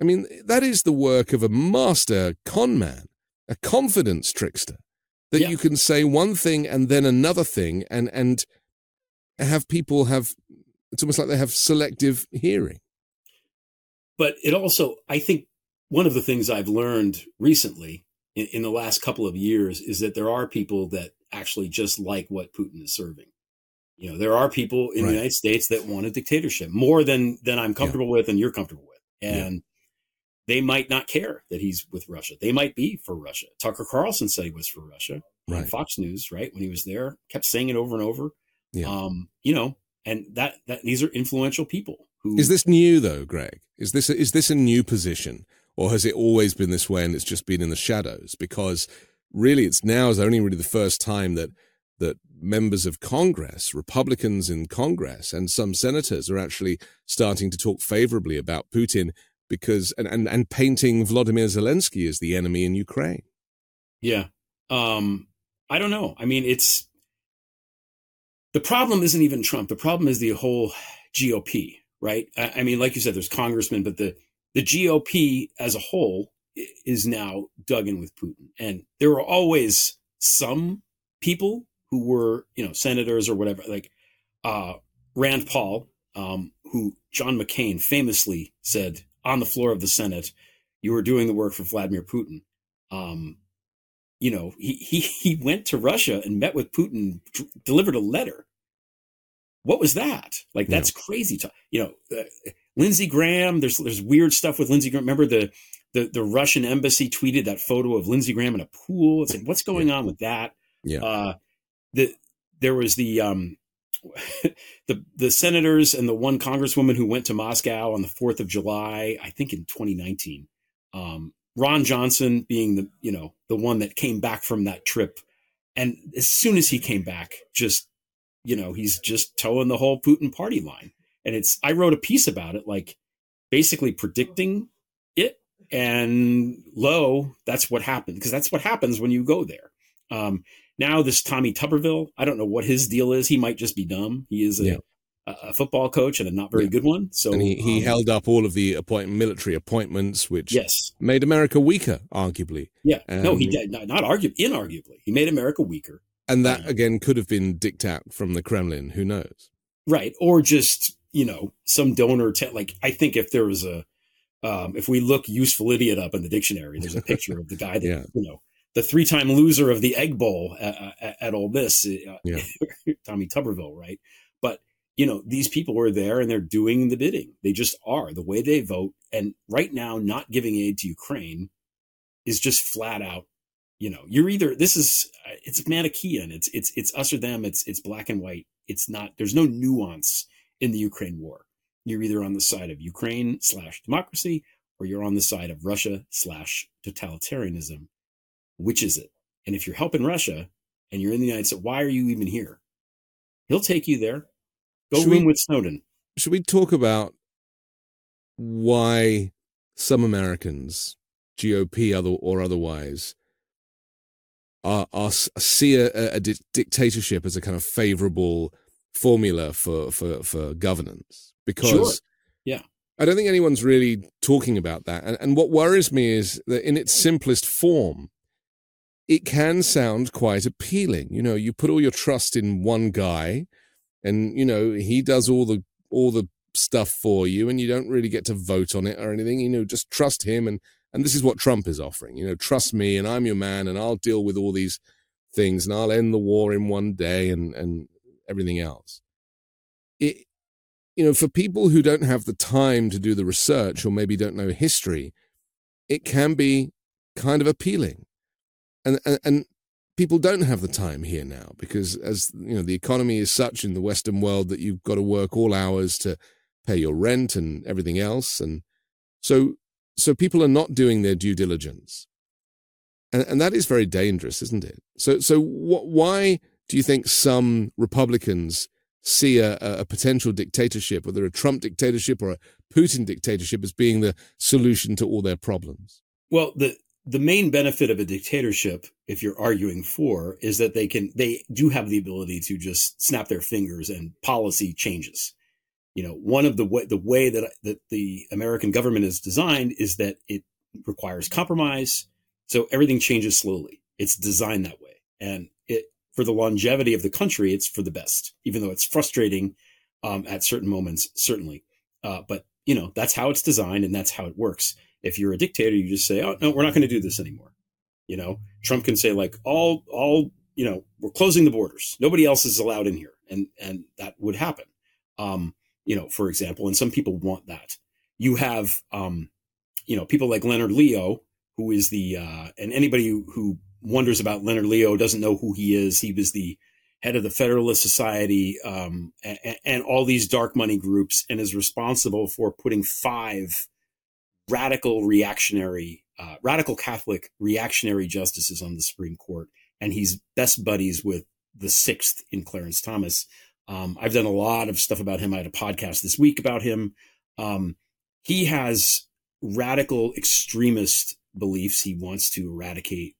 I mean, that is the work of a master con man, a confidence trickster, that yeah. you can say one thing and then another thing and and have people have it's almost like they have selective hearing. But it also, I think, one of the things I've learned recently in, in the last couple of years is that there are people that actually just like what Putin is serving. You know, there are people in right. the United States that want a dictatorship more than than I'm comfortable yeah. with and you're comfortable with. And yeah. they might not care that he's with Russia. They might be for Russia. Tucker Carlson said he was for Russia right. on Fox News, right? When he was there, kept saying it over and over. Yeah. Um, you know, and that that these are influential people who Is this new though, Greg? Is this a, is this a new position or has it always been this way and it's just been in the shadows? Because really it's now is only really the first time that that members of Congress, Republicans in Congress, and some senators are actually starting to talk favorably about Putin because and, and, and painting Vladimir Zelensky as the enemy in Ukraine. Yeah. Um, I don't know. I mean, it's the problem isn't even Trump. The problem is the whole GOP, right? I, I mean, like you said, there's congressmen, but the the GOP as a whole is now dug in with Putin, and there are always some people who were, you know, senators or whatever, like uh, Rand Paul, um, who John McCain famously said on the floor of the Senate, "You were doing the work for Vladimir Putin." Um, you know, he he he went to Russia and met with Putin, d- delivered a letter. What was that? Like that's yeah. crazy. To, you know, uh, Lindsey Graham. There's there's weird stuff with Lindsey Graham. Remember the the the Russian embassy tweeted that photo of Lindsey Graham in a pool. It's like, what's going yeah. on with that? Yeah. Uh, the there was the um the the senators and the one congresswoman who went to Moscow on the 4th of July, I think in 2019. Um, Ron Johnson being the, you know, the one that came back from that trip. And as soon as he came back, just, you know, he's just toeing the whole Putin party line. And it's, I wrote a piece about it, like basically predicting it. And lo, that's what happened because that's what happens when you go there. Um, now this Tommy Tuberville, I don't know what his deal is. He might just be dumb. He is a, yeah. a football coach and a not very yeah. good one. So and he, he um, held up all of the appoint, military appointments, which yes. made America weaker, arguably. Yeah, um, no, he did not, not arguably, inarguably. He made America weaker. And that again could have been diktat from the Kremlin. Who knows? Right, or just you know some donor. Te- like I think if there was a um, if we look useful idiot up in the dictionary, there's a picture of the guy that yeah. you know the three-time loser of the Egg Bowl at, at, at Ole Miss, uh, yeah. Tommy Tuberville, right? But you know, these people are there and they're doing the bidding. They just are the way they vote. And right now, not giving aid to Ukraine is just flat out. You know, you're either this is uh, it's Manichaean. It's it's it's us or them. It's it's black and white. It's not. There's no nuance in the Ukraine war. You're either on the side of Ukraine slash democracy or you're on the side of Russia slash totalitarianism which is it? And if you're helping Russia and you're in the United States, why are you even here? He'll take you there. Go should room we, with Snowden. Should we talk about why some Americans, GOP other or otherwise, are, are see a, a dictatorship as a kind of favorable formula for for for governance? Because sure. yeah, I don't think anyone's really talking about that. And, and what worries me is that in its simplest form, it can sound quite appealing. You know, you put all your trust in one guy and, you know, he does all the, all the stuff for you and you don't really get to vote on it or anything. You know, just trust him. And, and this is what Trump is offering, you know, trust me and I'm your man and I'll deal with all these things and I'll end the war in one day and, and everything else. It, you know, for people who don't have the time to do the research or maybe don't know history, it can be kind of appealing and, and, and people don't have the time here now because as you know the economy is such in the western world that you've got to work all hours to pay your rent and everything else. And so so people are not doing their due diligence. And, and that is very dangerous isn't it? So so what, why do you think some republicans see a, a potential dictatorship whether a trump dictatorship or a putin dictatorship as being the solution to all their problems? Well the the main benefit of a dictatorship, if you're arguing for, is that they can they do have the ability to just snap their fingers and policy changes. You know, one of the way the way that that the American government is designed is that it requires compromise, so everything changes slowly. It's designed that way, and it for the longevity of the country, it's for the best, even though it's frustrating um, at certain moments, certainly. Uh, but you know, that's how it's designed, and that's how it works if you're a dictator, you just say, "Oh no, we're not going to do this anymore." You know, Trump can say like, "All, all, you know, we're closing the borders. Nobody else is allowed in here," and and that would happen. Um, you know, for example, and some people want that. You have, um, you know, people like Leonard Leo, who is the, uh, and anybody who, wonders about Leonard Leo doesn't know who he is. He was the head of the Federalist Society um, and, and, all these dark money groups, and is responsible for putting five radical reactionary, uh, radical Catholic reactionary justices on the Supreme Court. And he's best buddies with the sixth in Clarence Thomas. Um, I've done a lot of stuff about him. I had a podcast this week about him. Um, he has radical extremist beliefs. He wants to eradicate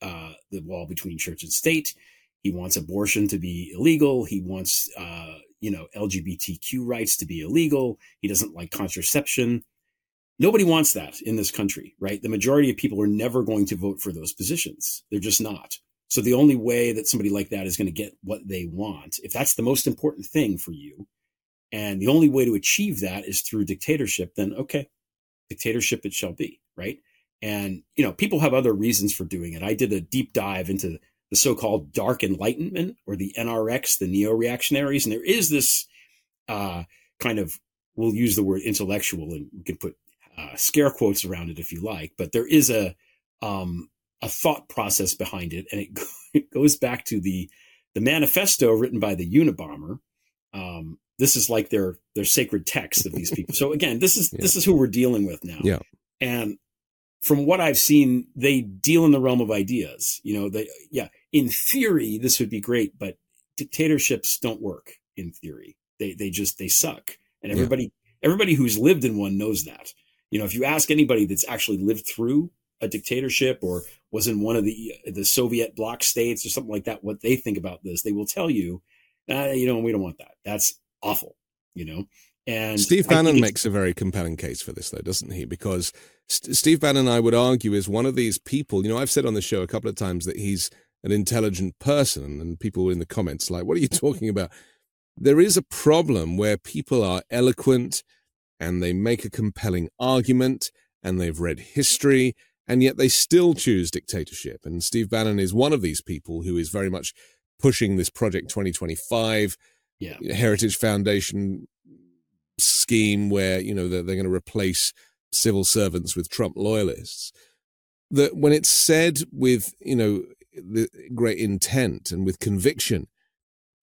uh, the wall between church and state. He wants abortion to be illegal. He wants, uh, you know, LGBTQ rights to be illegal. He doesn't like contraception. Nobody wants that in this country, right? The majority of people are never going to vote for those positions. They're just not. So the only way that somebody like that is going to get what they want, if that's the most important thing for you, and the only way to achieve that is through dictatorship, then okay, dictatorship it shall be, right? And, you know, people have other reasons for doing it. I did a deep dive into the so-called dark enlightenment or the NRX, the neo-reactionaries. And there is this, uh, kind of, we'll use the word intellectual and we can put, uh, scare quotes around it if you like, but there is a, um, a thought process behind it. And it, it goes back to the, the manifesto written by the Unabomber, um, this is like their their sacred text of these people. so again, this is yeah. this is who we're dealing with now. Yeah. And from what I've seen, they deal in the realm of ideas. You know, they yeah, in theory this would be great, but dictatorships don't work in theory. They they just they suck. And everybody yeah. everybody who's lived in one knows that. You know, if you ask anybody that's actually lived through a dictatorship or was in one of the the Soviet bloc states or something like that, what they think about this, they will tell you, uh, you know, we don't want that. That's awful, you know. And Steve Bannon makes a very compelling case for this, though, doesn't he? Because St- Steve Bannon, I would argue, is one of these people. You know, I've said on the show a couple of times that he's an intelligent person, and people in the comments like, "What are you talking about?" There is a problem where people are eloquent and they make a compelling argument and they've read history and yet they still choose dictatorship. And Steve Bannon is one of these people who is very much pushing this Project 2025 yeah. Heritage Foundation scheme where you know they're, they're going to replace civil servants with Trump loyalists. That when it's said with you know the great intent and with conviction,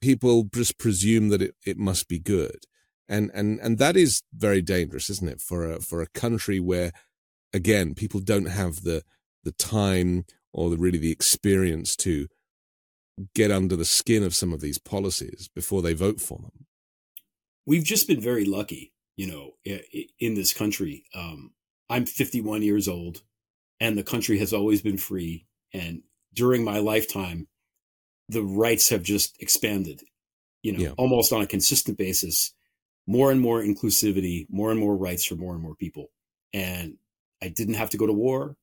people just presume that it, it must be good, and and and that is very dangerous, isn't it, for a for a country where, again, people don't have the the time or the really the experience to get under the skin of some of these policies before they vote for them. We've just been very lucky, you know, in this country. Um, I'm 51 years old, and the country has always been free. And during my lifetime, the rights have just expanded, you know, yeah. almost on a consistent basis. More and more inclusivity, more and more rights for more and more people. And I didn't have to go to war.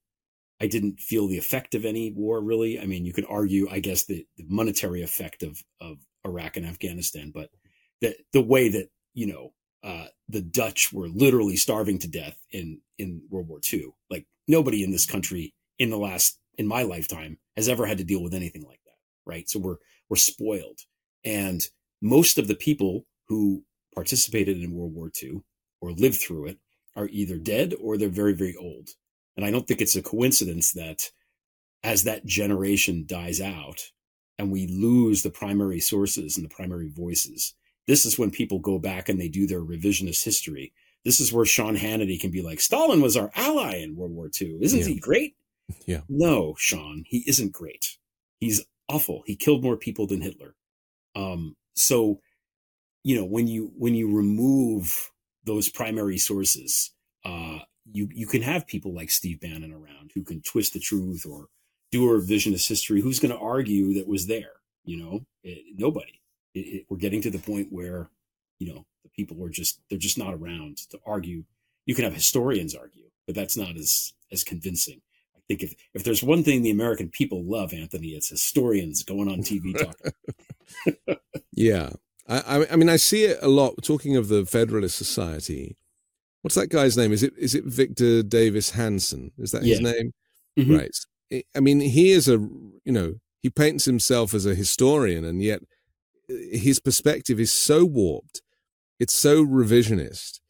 I didn't feel the effect of any war really. I mean, you could argue, I guess, the, the monetary effect of of Iraq and Afghanistan, but the the way that you know uh, the Dutch were literally starving to death in in World War II. Like nobody in this country in the last in my lifetime has ever had to deal with anything like that, right? So we're we're spoiled, and most of the people who participated in World War II or lived through it are either dead or they're very very old. And I don't think it's a coincidence that as that generation dies out and we lose the primary sources and the primary voices, this is when people go back and they do their revisionist history. This is where Sean Hannity can be like, Stalin was our ally in World War II. Isn't yeah. he great? Yeah. No, Sean, he isn't great. He's awful. He killed more people than Hitler. Um, so, you know, when you when you remove those primary sources, uh, you you can have people like Steve Bannon around who can twist the truth or do a revisionist history. Who's going to argue that was there? You know, it, nobody. It, it, we're getting to the point where you know the people are just they're just not around to argue. You can have historians argue, but that's not as as convincing. I think if if there's one thing the American people love, Anthony, it's historians going on TV talking. yeah, I, I mean, I see it a lot. Talking of the Federalist Society, what's that guy's name? Is it is it Victor Davis Hanson? Is that his name? Mm-hmm. Right. I mean, he is a you know he paints himself as a historian, and yet uh, his perspective is so warped. It's so revisionist.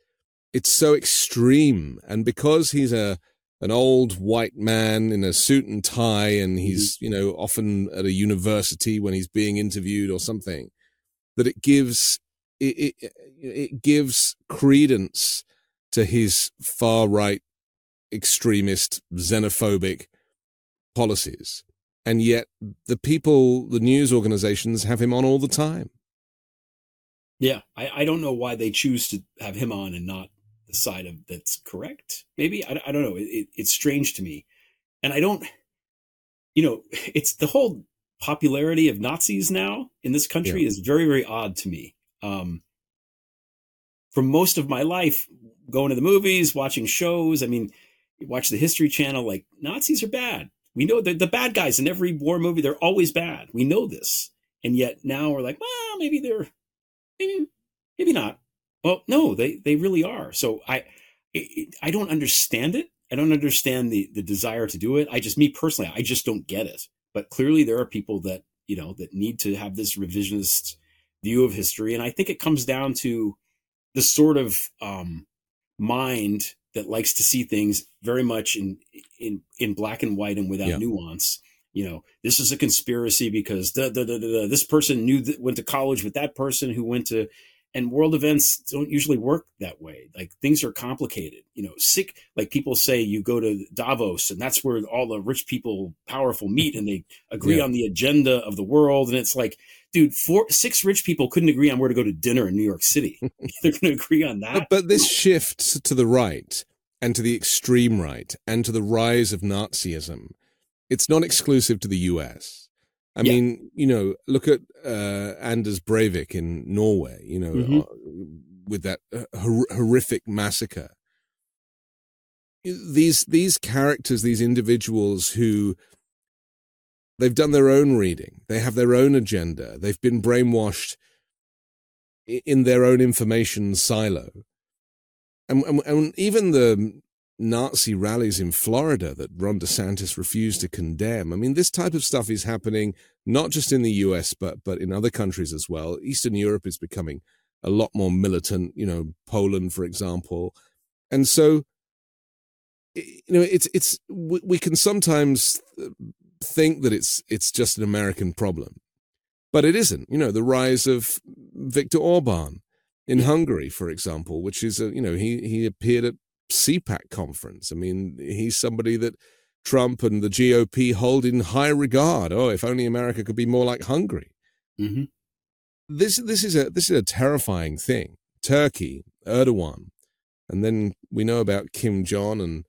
it's so extreme, and because he's a an old white man in a suit and tie, and he's mm-hmm. you know often at a university when he's being interviewed or something, that it gives it, it, it gives credence to his far right extremist xenophobic policies. And yet the people the news organizations have him on all the time. Yeah i, I don't know why they choose to have him on and not the side of that's correct. Maybe i, I don't know. It, it's strange to me. And i don't you know it's the whole popularity of nazis now in this country yeah. is very very odd to me um for most of my life going to the movies watching shows i mean watch the history channel like nazis are bad we know that the bad guys in every war movie, they're always bad. We know this. And yet now we're like, well, maybe they're, maybe, maybe not. Well, no, they, they really are. So I, I don't understand it. I don't understand the, the desire to do it. I just, me personally, I just don't get it. But clearly there are people that, you know, that need to have this revisionist view of history. And I think it comes down to the sort of um, mind that likes to see things very much in in in black and white and without yeah. nuance. You know, this is a conspiracy because da, da, da, da, this person knew that went to college with that person who went to and world events don't usually work that way. Like things are complicated. You know, sick like people say you go to Davos and that's where all the rich people powerful meet and they agree yeah. on the agenda of the world and it's like dude, four six rich people couldn't agree on where to go to dinner in New York City. They're going to agree on that. But, but this shifts to the right and to the extreme right and to the rise of Nazism, it's not exclusive to the US. I yeah. mean, you know, look at uh, Anders Breivik in Norway, you know, mm-hmm. uh, with that uh, hor- horrific massacre. These these characters, these individuals who they've done their own reading, they have their own agenda, they've been brainwashed in their own information silo and, and, and even the Nazi rallies in Florida that Ron DeSantis refused to condemn. I mean, this type of stuff is happening not just in the US, but but in other countries as well. Eastern Europe is becoming a lot more militant. You know, Poland, for example, and so you know, it's it's we can sometimes think that it's it's just an American problem, but it isn't. You know, the rise of Viktor Orban in Hungary, for example, which is a, you know he he appeared at CPAC conference. I mean, he's somebody that Trump and the GOP hold in high regard. Oh, if only America could be more like Hungary. Mm-hmm. This this is a this is a terrifying thing. Turkey, Erdogan, and then we know about Kim Jong and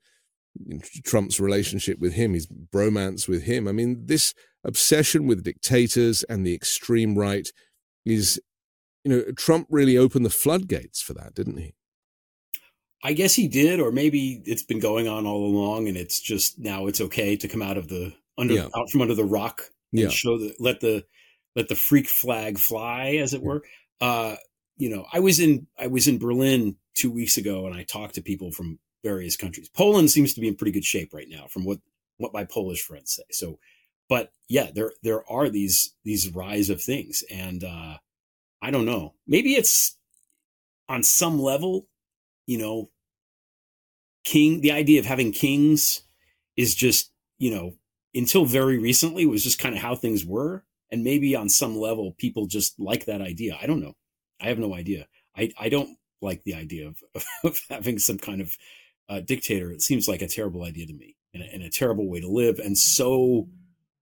Trump's relationship with him, his bromance with him. I mean, this obsession with dictators and the extreme right is you know, Trump really opened the floodgates for that, didn't he? I guess he did, or maybe it's been going on all along, and it's just now it's okay to come out of the under yeah. out from under the rock and yeah. show the let the let the freak flag fly, as it were. Uh, you know, I was in I was in Berlin two weeks ago, and I talked to people from various countries. Poland seems to be in pretty good shape right now, from what what my Polish friends say. So, but yeah, there there are these these rise of things, and uh, I don't know. Maybe it's on some level, you know, king, the idea of having kings is just, you know, until very recently was just kind of how things were. And maybe on some level, people just like that idea. I don't know. I have no idea. I, I don't like the idea of, of having some kind of uh, dictator. It seems like a terrible idea to me and a, and a terrible way to live. And so,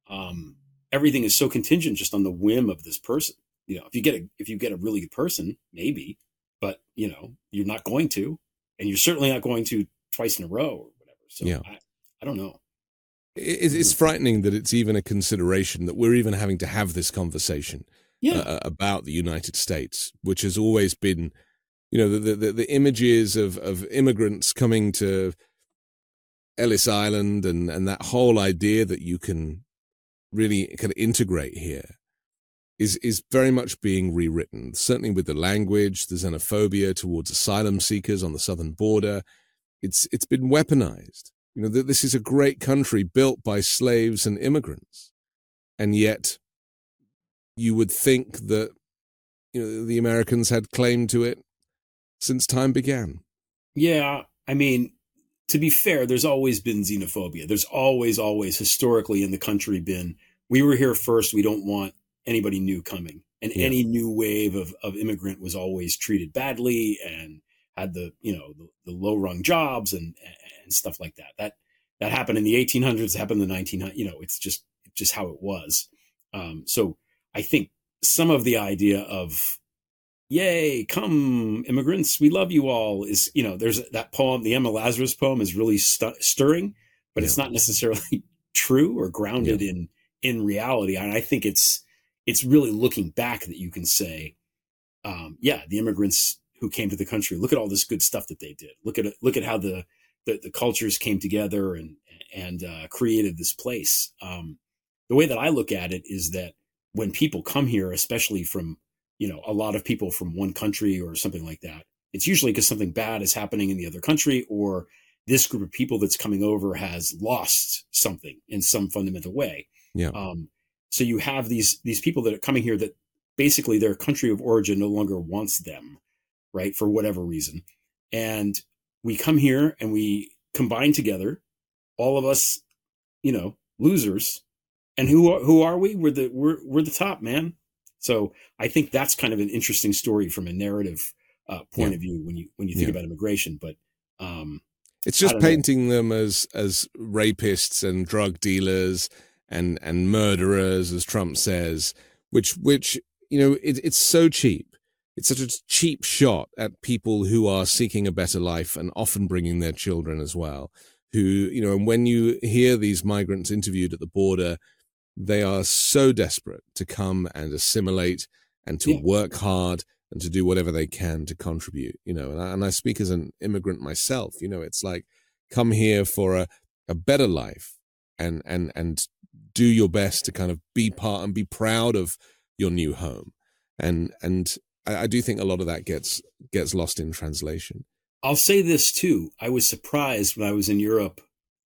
um, everything is so contingent just on the whim of this person you know, if you get a if you get a really good person, maybe, but you know, you're not going to, and you're certainly not going to twice in a row or whatever. So yeah. I, I don't know. It's, frightening that it's even a consideration that we're even having to have this conversation yeah. uh, about the United States, which has always been, you know, the, the, the images of, of immigrants coming to Ellis Island and, and that whole idea that you can really kind of integrate here is is very much being rewritten. Certainly with the language, the xenophobia towards asylum seekers on the southern border, it's it's been weaponized. You know, that this is a great country built by slaves and immigrants, and yet you would think that you know the Americans had claim to it since time began. Yeah, I mean, to be fair, there's always been xenophobia. There's always, always historically in the country been, we were here first. We don't want anybody new coming. And yeah. any new wave of, of immigrant was always treated badly and had the, you know, the, the low rung jobs and, and stuff like that. That, that happened in the 1800s, happened in the 1900s. You know, it's just, just how it was. Um, so I think some of the idea of yay, come immigrants, we love you all is, you know, there's that poem, the Emma Lazarus poem is really st- stirring, but yeah. it's not necessarily true or grounded yeah. in, in reality. And I think it's, it's really looking back that you can say, um, yeah, the immigrants who came to the country, look at all this good stuff that they did. Look at it, look at how the, the, the cultures came together and, and, uh, created this place. Um, the way that I look at it is that when people come here, especially from you know, a lot of people from one country or something like that. It's usually because something bad is happening in the other country or this group of people that's coming over has lost something in some fundamental way. Yeah. Um, so you have these these people that are coming here that basically their country of origin no longer wants them, right, for whatever reason. And we come here and we combine together, all of us, you know, losers. And who who are we? We're the we're we're the top, man. So I think that's kind of an interesting story from a narrative uh, point yeah. of view when you when you think yeah. about immigration. But um, it's just painting know. them as as rapists and drug dealers and and murderers, as Trump says, which which you know it, it's so cheap. It's such a cheap shot at people who are seeking a better life and often bringing their children as well. Who you know, and when you hear these migrants interviewed at the border they are so desperate to come and assimilate and to yeah. work hard and to do whatever they can to contribute, you know. And I, and I speak as an immigrant myself, you know, it's like come here for a, a better life and, and, and do your best to kind of be part and be proud of your new home. And, and I, I do think a lot of that gets, gets lost in translation. I'll say this too. I was surprised when I was in Europe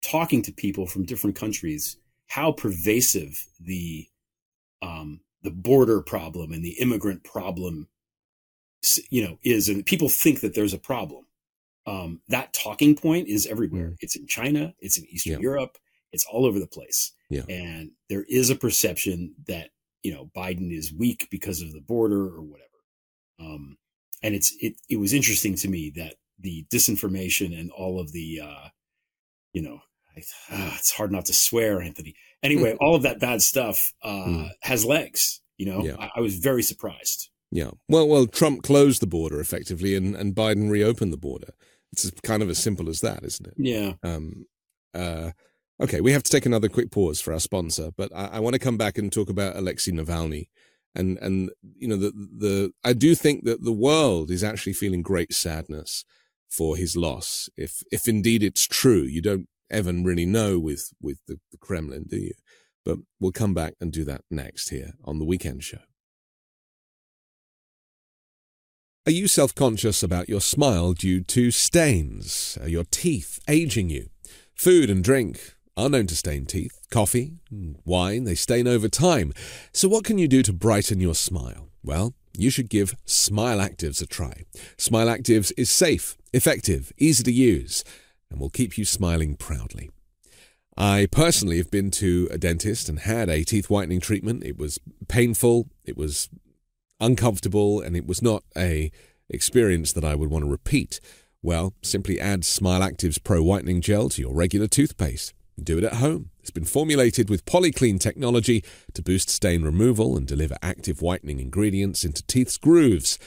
talking to people from different countries how pervasive the um, the border problem and the immigrant problem you know is and people think that there's a problem um, that talking point is everywhere mm. it's in china it's in eastern yeah. europe it's all over the place yeah. and there is a perception that you know biden is weak because of the border or whatever um, and it's it, it was interesting to me that the disinformation and all of the uh, you know uh, it's hard not to swear, Anthony. Anyway, all of that bad stuff uh, mm. has legs. You know, yeah. I, I, was very surprised. Yeah. Well, well, Trump closed the border effectively, and, and Biden reopened the border. It's kind of as simple as that, isn't it? Yeah. Um. Uh. Okay, we have to take another quick pause for our sponsor, but I, I want to come back and talk about Alexei Navalny, and and you know the the I do think that the world is actually feeling great sadness for his loss. If if indeed it's true, you don't Evan really know with with the, the Kremlin, do you? But we'll come back and do that next here on the weekend show. Are you self conscious about your smile due to stains? Are your teeth aging you? Food and drink are known to stain teeth. Coffee, wine, they stain over time. So, what can you do to brighten your smile? Well, you should give Smile Actives a try. Smile Actives is safe, effective, easy to use and will keep you smiling proudly. I personally have been to a dentist and had a teeth whitening treatment. It was painful, it was uncomfortable, and it was not a experience that I would want to repeat. Well, simply add Smile Active's Pro Whitening Gel to your regular toothpaste. Do it at home. It's been formulated with polyclean technology to boost stain removal and deliver active whitening ingredients into teeth's grooves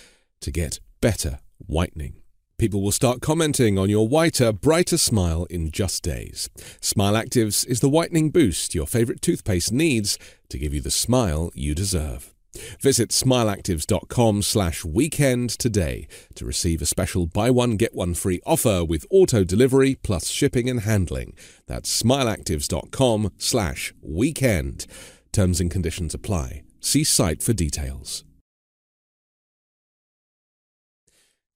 to get better whitening. People will start commenting on your whiter, brighter smile in just days. Smile Actives is the whitening boost your favorite toothpaste needs to give you the smile you deserve. Visit smileactives.com slash weekend today to receive a special buy one get one free offer with auto delivery plus shipping and handling. That's smileactives.com slash weekend. Terms and conditions apply. See site for details.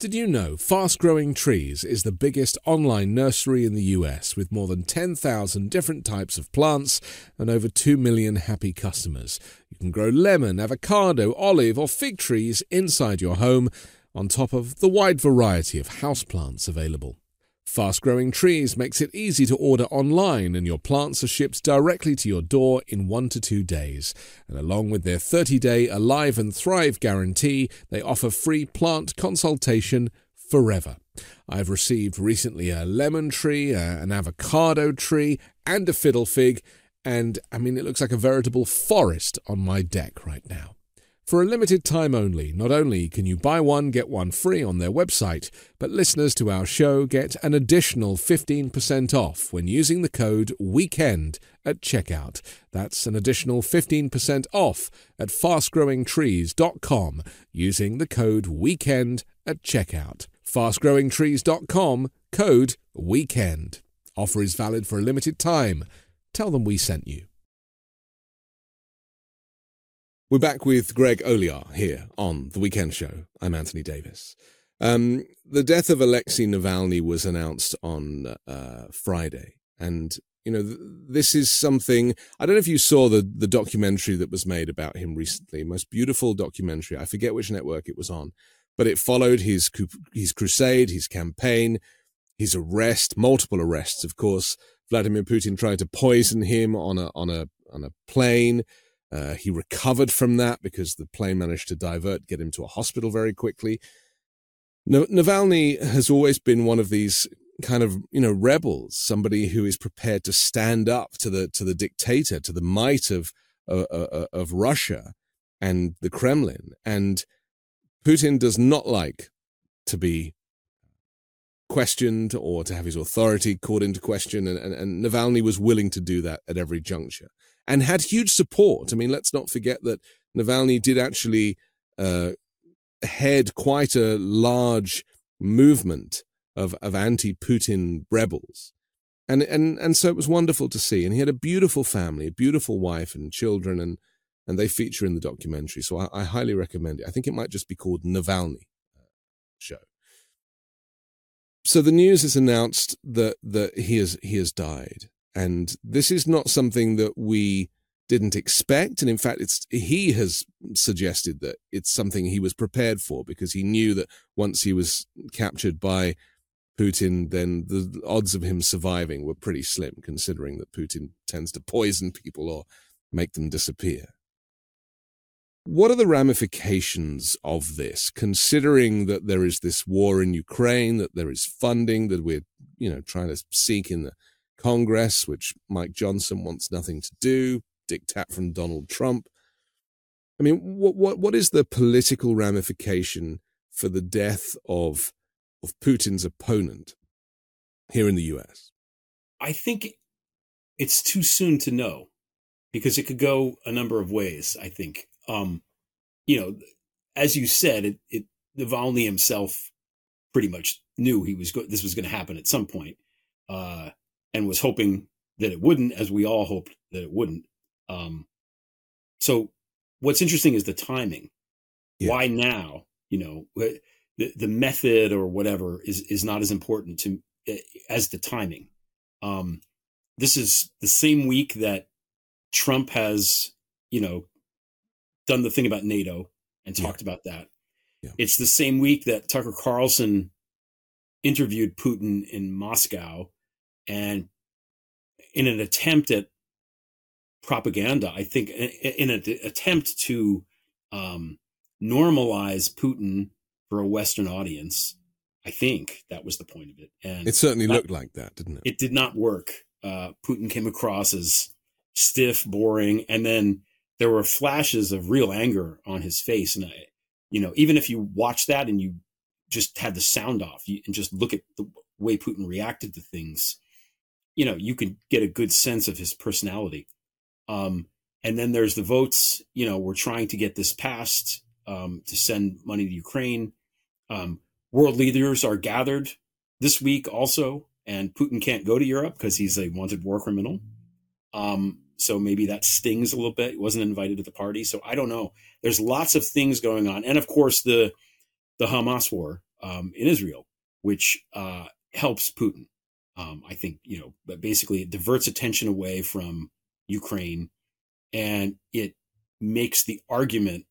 Did you know Fast Growing Trees is the biggest online nursery in the US with more than 10,000 different types of plants and over 2 million happy customers? You can grow lemon, avocado, olive, or fig trees inside your home on top of the wide variety of houseplants available. Fast Growing Trees makes it easy to order online, and your plants are shipped directly to your door in one to two days. And along with their 30 day Alive and Thrive guarantee, they offer free plant consultation forever. I've received recently a lemon tree, an avocado tree, and a fiddle fig, and I mean, it looks like a veritable forest on my deck right now. For a limited time only, not only can you buy one, get one free on their website, but listeners to our show get an additional 15% off when using the code WEEKEND at checkout. That's an additional 15% off at fastgrowingtrees.com using the code WEEKEND at checkout. Fastgrowingtrees.com, code WEEKEND. Offer is valid for a limited time. Tell them we sent you. We're back with Greg Olear here on The Weekend Show. I'm Anthony Davis. Um, the death of Alexei Navalny was announced on uh, Friday. And, you know, th- this is something, I don't know if you saw the, the documentary that was made about him recently, most beautiful documentary. I forget which network it was on, but it followed his, his crusade, his campaign, his arrest, multiple arrests, of course. Vladimir Putin tried to poison him on a, on a, on a plane. Uh, he recovered from that because the plane managed to divert, get him to a hospital very quickly. Navalny has always been one of these kind of you know rebels, somebody who is prepared to stand up to the to the dictator, to the might of uh, uh, uh of Russia and the Kremlin. And Putin does not like to be questioned or to have his authority called into question. And, and, and Navalny was willing to do that at every juncture and had huge support. I mean, let's not forget that Navalny did actually uh, head quite a large movement of, of anti-Putin rebels. And, and, and so it was wonderful to see. And he had a beautiful family, a beautiful wife and children, and, and they feature in the documentary. So I, I highly recommend it. I think it might just be called Navalny uh, show. So the news is announced that, that he has, he has died. And this is not something that we didn't expect. And in fact, it's, he has suggested that it's something he was prepared for because he knew that once he was captured by Putin, then the odds of him surviving were pretty slim, considering that Putin tends to poison people or make them disappear. What are the ramifications of this, considering that there is this war in Ukraine, that there is funding that we're, you know, trying to seek in the Congress, which Mike Johnson wants nothing to do, diktat from Donald Trump. I mean, what what what is the political ramification for the death of of Putin's opponent here in the U.S.? I think it's too soon to know because it could go a number of ways. I think, um, you know, as you said, it, it Navalny himself pretty much knew he was go- this was going to happen at some point. Uh, and was hoping that it wouldn't, as we all hoped that it wouldn't. Um, so what's interesting is the timing. Yeah. Why now? You know, the, the method or whatever is, is not as important to eh, as the timing. Um, this is the same week that Trump has, you know, done the thing about NATO and talked yeah. about that. Yeah. It's the same week that Tucker Carlson interviewed Putin in Moscow and in an attempt at propaganda, I think, in an attempt to um, normalize Putin for a Western audience, I think that was the point of it. And it certainly looked like that, didn't it? It did not work. Uh, Putin came across as stiff, boring, and then there were flashes of real anger on his face. And I, you know, even if you watch that and you just had the sound off you, and just look at the way Putin reacted to things, you know, you could get a good sense of his personality. Um, and then there's the votes. You know, we're trying to get this passed um, to send money to Ukraine. Um, world leaders are gathered this week also, and Putin can't go to Europe because he's a wanted war criminal. Um, so maybe that stings a little bit. He wasn't invited to the party, so I don't know. There's lots of things going on, and of course the the Hamas war um, in Israel, which uh, helps Putin. Um, I think, you know, but basically it diverts attention away from Ukraine and it makes the argument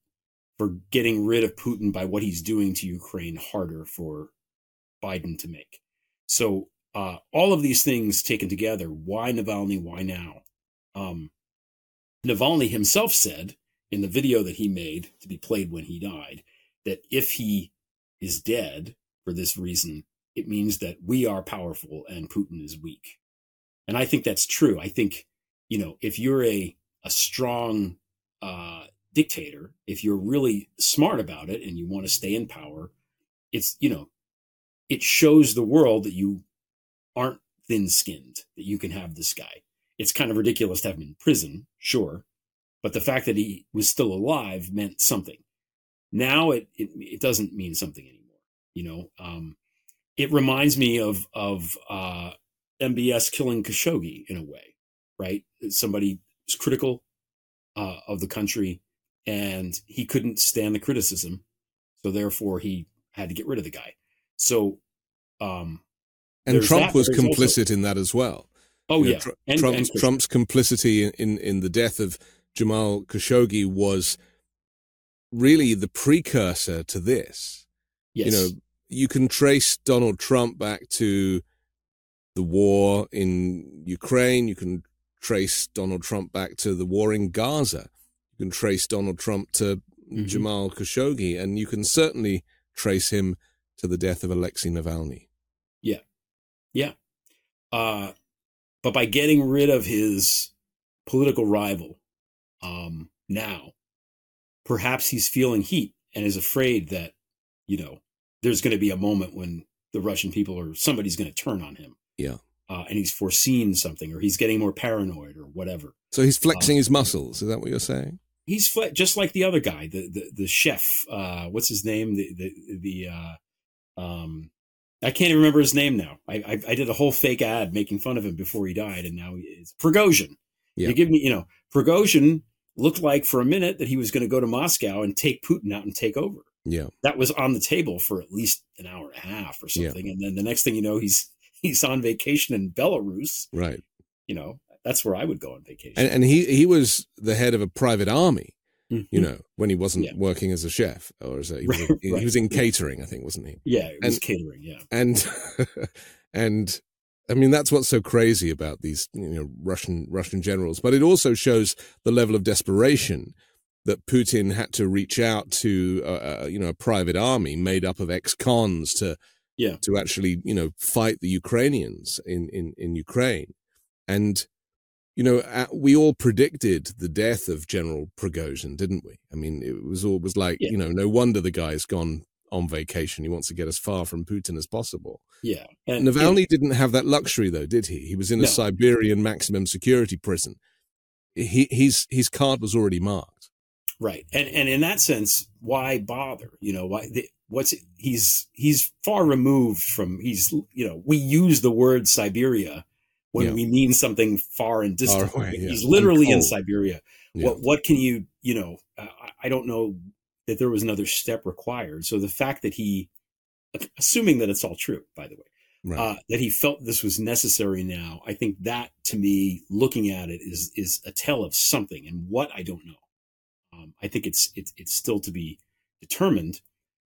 for getting rid of Putin by what he's doing to Ukraine harder for Biden to make. So uh, all of these things taken together, why Navalny? Why now? Um, Navalny himself said in the video that he made to be played when he died that if he is dead for this reason, it means that we are powerful and Putin is weak. And I think that's true. I think, you know, if you're a, a strong uh, dictator, if you're really smart about it and you want to stay in power, it's, you know, it shows the world that you aren't thin skinned, that you can have this guy. It's kind of ridiculous to have him in prison, sure. But the fact that he was still alive meant something. Now it, it, it doesn't mean something anymore. You know, um, it reminds me of, of, uh, MBS killing Khashoggi in a way, right? Somebody was critical uh, of the country and he couldn't stand the criticism. So therefore he had to get rid of the guy. So, um, and Trump that, was complicit also, in that as well. Oh you yeah, know, and, Trump's, and Trump's, complicity in, in, in the death of Jamal Khashoggi was really the precursor to this. Yes. You know, you can trace Donald Trump back to the war in Ukraine. You can trace Donald Trump back to the war in Gaza. You can trace Donald Trump to mm-hmm. Jamal Khashoggi, and you can certainly trace him to the death of Alexei Navalny. Yeah. Yeah. Uh, but by getting rid of his political rival um, now, perhaps he's feeling heat and is afraid that, you know, there's going to be a moment when the Russian people or somebody's going to turn on him. Yeah. Uh, and he's foreseen something or he's getting more paranoid or whatever. So he's flexing uh, his muscles. Is that what you're saying? He's fle- just like the other guy, the the, the chef. Uh, what's his name? The the the uh, um, I can't even remember his name now. I, I, I did a whole fake ad making fun of him before he died, and now it's Prigozhin. Yeah. You give me, you know, Prigozhin looked like for a minute that he was going to go to Moscow and take Putin out and take over. Yeah, that was on the table for at least an hour and a half or something, yeah. and then the next thing you know, he's he's on vacation in Belarus. Right. You know, that's where I would go on vacation. And, and he he was the head of a private army. Mm-hmm. You know, when he wasn't yeah. working as a chef or as a, he, was, right. he was in catering, I think, wasn't he? Yeah, it was and, catering. Yeah, and and I mean that's what's so crazy about these you know Russian Russian generals, but it also shows the level of desperation that Putin had to reach out to uh, you know a private army made up of ex-cons to yeah to actually you know fight the Ukrainians in in in Ukraine and you know, we all predicted the death of General Prigozhin, didn't we? I mean, it was always like, yeah. you know, no wonder the guy's gone on vacation. He wants to get as far from Putin as possible. Yeah. And Navalny didn't have that luxury, though, did he? He was in a no. Siberian maximum security prison. He, his his card was already marked. Right, and and in that sense, why bother? You know, why? The, what's he's he's far removed from he's you know we use the word Siberia when yeah. we mean something far and distant. Far away, yeah. He's literally in Siberia. Yeah. What what can you you know? Uh, I don't know that there was another step required. So the fact that he, assuming that it's all true, by the way, right. uh, that he felt this was necessary now, I think that to me, looking at it, is is a tell of something, and what I don't know. Um, I think it's it's it's still to be determined.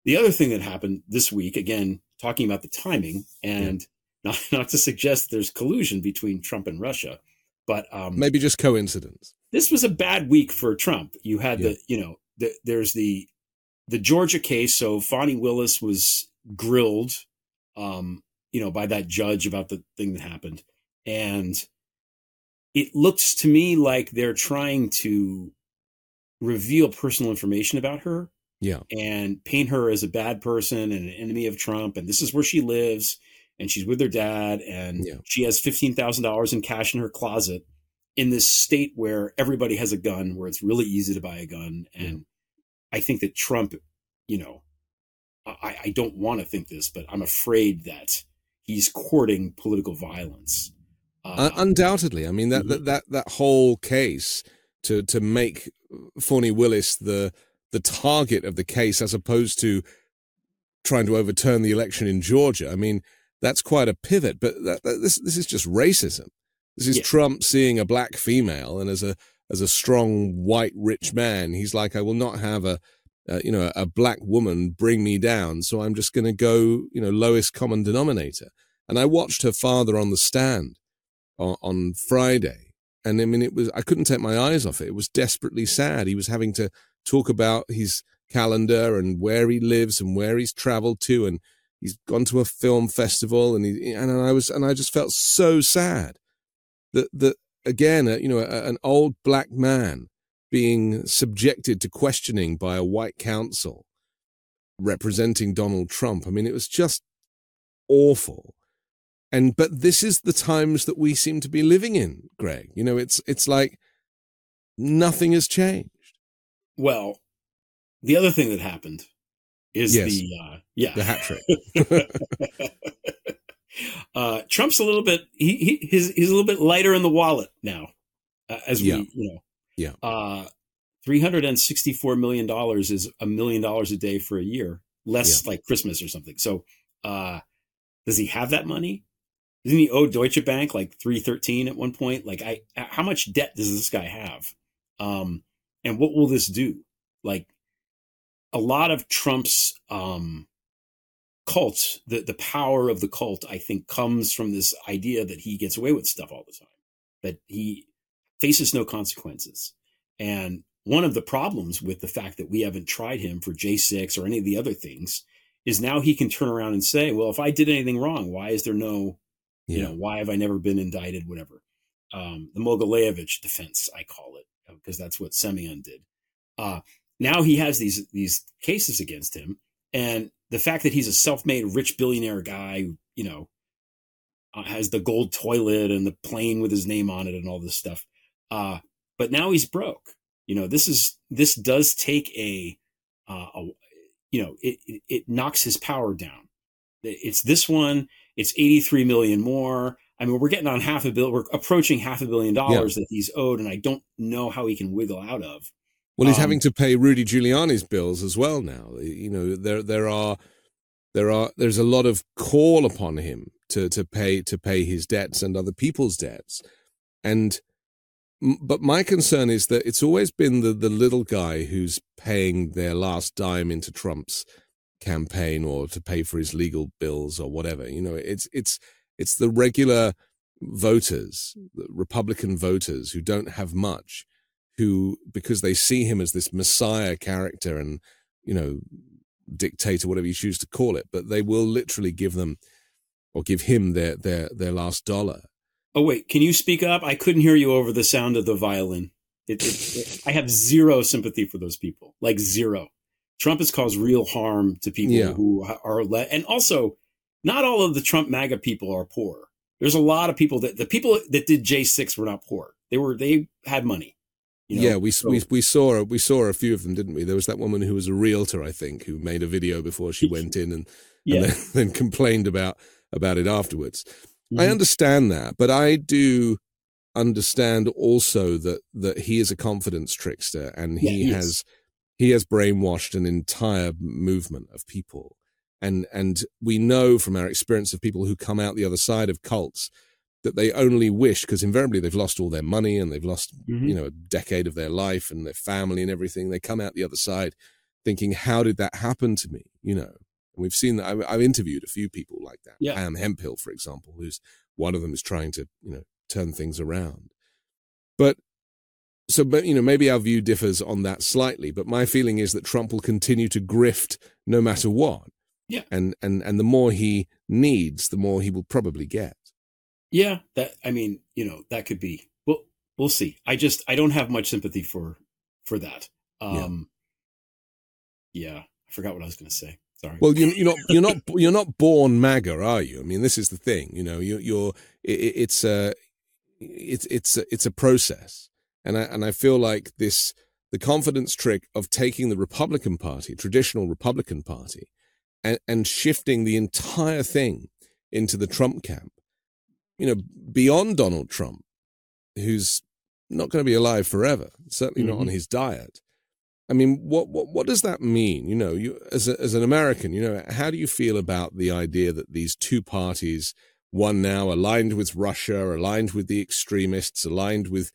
The other thing that happened this week, again, talking about the timing and not, not to suggest there's collusion between Trump and Russia, but um, maybe just coincidence. This was a bad week for Trump. You had yeah. the, you know, the, there's the the Georgia case. So Fani Willis was grilled, um, you know, by that judge about the thing that happened, and it looks to me like they're trying to reveal personal information about her. Yeah. And paint her as a bad person and an enemy of Trump. And this is where she lives and she's with her dad and yeah. she has $15,000 in cash in her closet in this state where everybody has a gun, where it's really easy to buy a gun. And yeah. I think that Trump, you know, I, I don't want to think this, but I'm afraid that he's courting political violence. Uh, undoubtedly. I mean, that, mm-hmm. that, that, that whole case to, to make Fani Willis the, the target of the case as opposed to trying to overturn the election in Georgia. I mean, that's quite a pivot. But that, that, this this is just racism. This is yeah. Trump seeing a black female, and as a as a strong white rich man, he's like, I will not have a uh, you know, a black woman bring me down. So I'm just going to go, you know, lowest common denominator. And I watched her father on the stand on, on Friday. And I mean, it was, I couldn't take my eyes off it. It was desperately sad. He was having to talk about his calendar and where he lives and where he's traveled to. And he's gone to a film festival. And he, and I was, and I just felt so sad that, that again, uh, you know, an old black man being subjected to questioning by a white counsel representing Donald Trump. I mean, it was just awful. And but this is the times that we seem to be living in, Greg. You know, it's it's like nothing has changed. Well, the other thing that happened is yes. the uh, yeah the hat trick. uh, Trump's a little bit he, he he's he's a little bit lighter in the wallet now, uh, as we you know yeah. Uh, $364 million is a million dollars a day for a year, less yeah. like Christmas or something. So, uh, does he have that money? Doesn't he owe Deutsche Bank like 313 at one point? Like, I, how much debt does this guy have? Um, and what will this do? Like, a lot of Trump's, um, cult, the, the power of the cult, I think comes from this idea that he gets away with stuff all the time, that he, faces no consequences. And one of the problems with the fact that we haven't tried him for J6 or any of the other things is now he can turn around and say, well, if I did anything wrong, why is there no, yeah. you know, why have I never been indicted, whatever. Um, the Mogilevich defense, I call it, because that's what Semyon did. Uh, now he has these, these cases against him. And the fact that he's a self-made rich billionaire guy, who, you know, uh, has the gold toilet and the plane with his name on it and all this stuff uh, but now he's broke. You know, this is this does take a, uh, a you know, it, it, it knocks his power down. It's this one. It's 83 million more. I mean, we're getting on half a bill. We're approaching half a billion dollars yeah. that he's owed, and I don't know how he can wiggle out of. Well, he's um, having to pay Rudy Giuliani's bills as well now. You know, there there are there are there's a lot of call upon him to to pay to pay his debts and other people's debts, and but my concern is that it's always been the, the little guy who's paying their last dime into Trump's campaign or to pay for his legal bills or whatever. You know, it's it's it's the regular voters, the Republican voters who don't have much, who because they see him as this messiah character and you know dictator, whatever you choose to call it, but they will literally give them or give him their their their last dollar Oh wait, can you speak up? I couldn't hear you over the sound of the violin. It, it, it, I have zero sympathy for those people, like zero. Trump has caused real harm to people yeah. who are let, and also, not all of the Trump MAGA people are poor. There's a lot of people that the people that did J six were not poor. They were they had money. You know? Yeah, we, so, we we saw we saw a few of them, didn't we? There was that woman who was a realtor, I think, who made a video before she went in and, yeah. and then, then complained about about it afterwards. Mm-hmm. I understand that, but I do understand also that that he is a confidence trickster and he, yeah, he has he has brainwashed an entire movement of people. And and we know from our experience of people who come out the other side of cults that they only wish because invariably they've lost all their money and they've lost mm-hmm. you know a decade of their life and their family and everything. They come out the other side thinking, "How did that happen to me?" You know, and we've seen that. I've, I've interviewed a few people like that. Yeah. Pam Hemphill, for example, who's one of them is trying to, you know, turn things around. But so, but, you know, maybe our view differs on that slightly, but my feeling is that Trump will continue to grift no matter what. Yeah. And, and, and the more he needs, the more he will probably get. Yeah. That, I mean, you know, that could be, well, we'll see. I just, I don't have much sympathy for, for that. Um, yeah. yeah I forgot what I was going to say. Sorry. Well, you, you're not you're not you're not born MAGA, are you? I mean, this is the thing. You know, you, you're it, it's a it's it's a, it's a process, and I and I feel like this the confidence trick of taking the Republican Party, traditional Republican Party, and, and shifting the entire thing into the Trump camp. You know, beyond Donald Trump, who's not going to be alive forever, certainly mm-hmm. not on mm-hmm. his diet. I mean, what, what, what does that mean? You know, you, as, a, as an American, you know, how do you feel about the idea that these two parties, one now aligned with Russia, aligned with the extremists, aligned with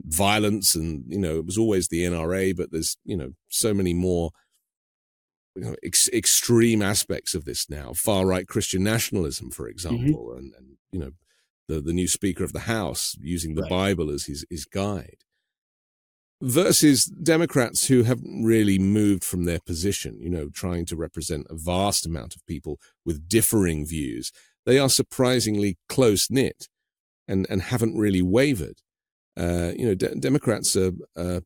violence, and, you know, it was always the NRA, but there's, you know, so many more you know, ex- extreme aspects of this now, far right Christian nationalism, for example, mm-hmm. and, and, you know, the, the new Speaker of the House using the right. Bible as his, his guide, versus Democrats who haven't really moved from their position, you know, trying to represent a vast amount of people with differing views. They are surprisingly close knit and, and haven't really wavered. Uh, you know, de- Democrats are, uh,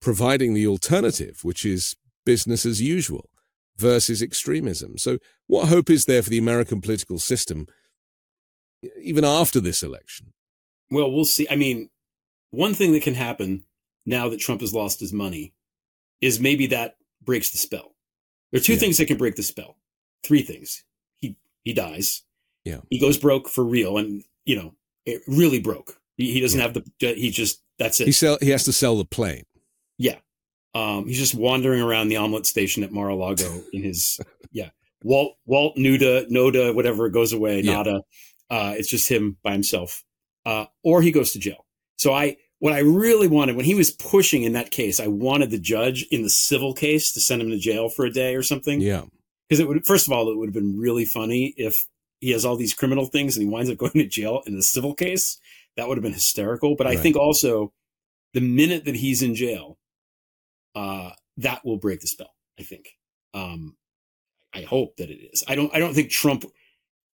providing the alternative, which is business as usual versus extremism. So, what hope is there for the American political system even after this election? Well, we'll see. I mean, one thing that can happen now that Trump has lost his money is maybe that breaks the spell. There are two yeah. things that can break the spell. Three things. He he dies. Yeah. He goes broke for real, and you know, it really broke. He, he doesn't yeah. have the. He just that's it. He sell. He has to sell the plane. Yeah. Um, he's just wandering around the omelet station at Mar-a-Lago in his yeah. Walt Walt Nuda Noda whatever goes away yeah. Nada. Uh, it's just him by himself. Uh, or he goes to jail. So I what I really wanted when he was pushing in that case, I wanted the judge in the civil case to send him to jail for a day or something. Yeah. Because it would first of all, it would have been really funny if he has all these criminal things and he winds up going to jail in the civil case. That would have been hysterical. But right. I think also the minute that he's in jail, uh, that will break the spell. I think. Um, I hope that it is. I don't. I don't think Trump.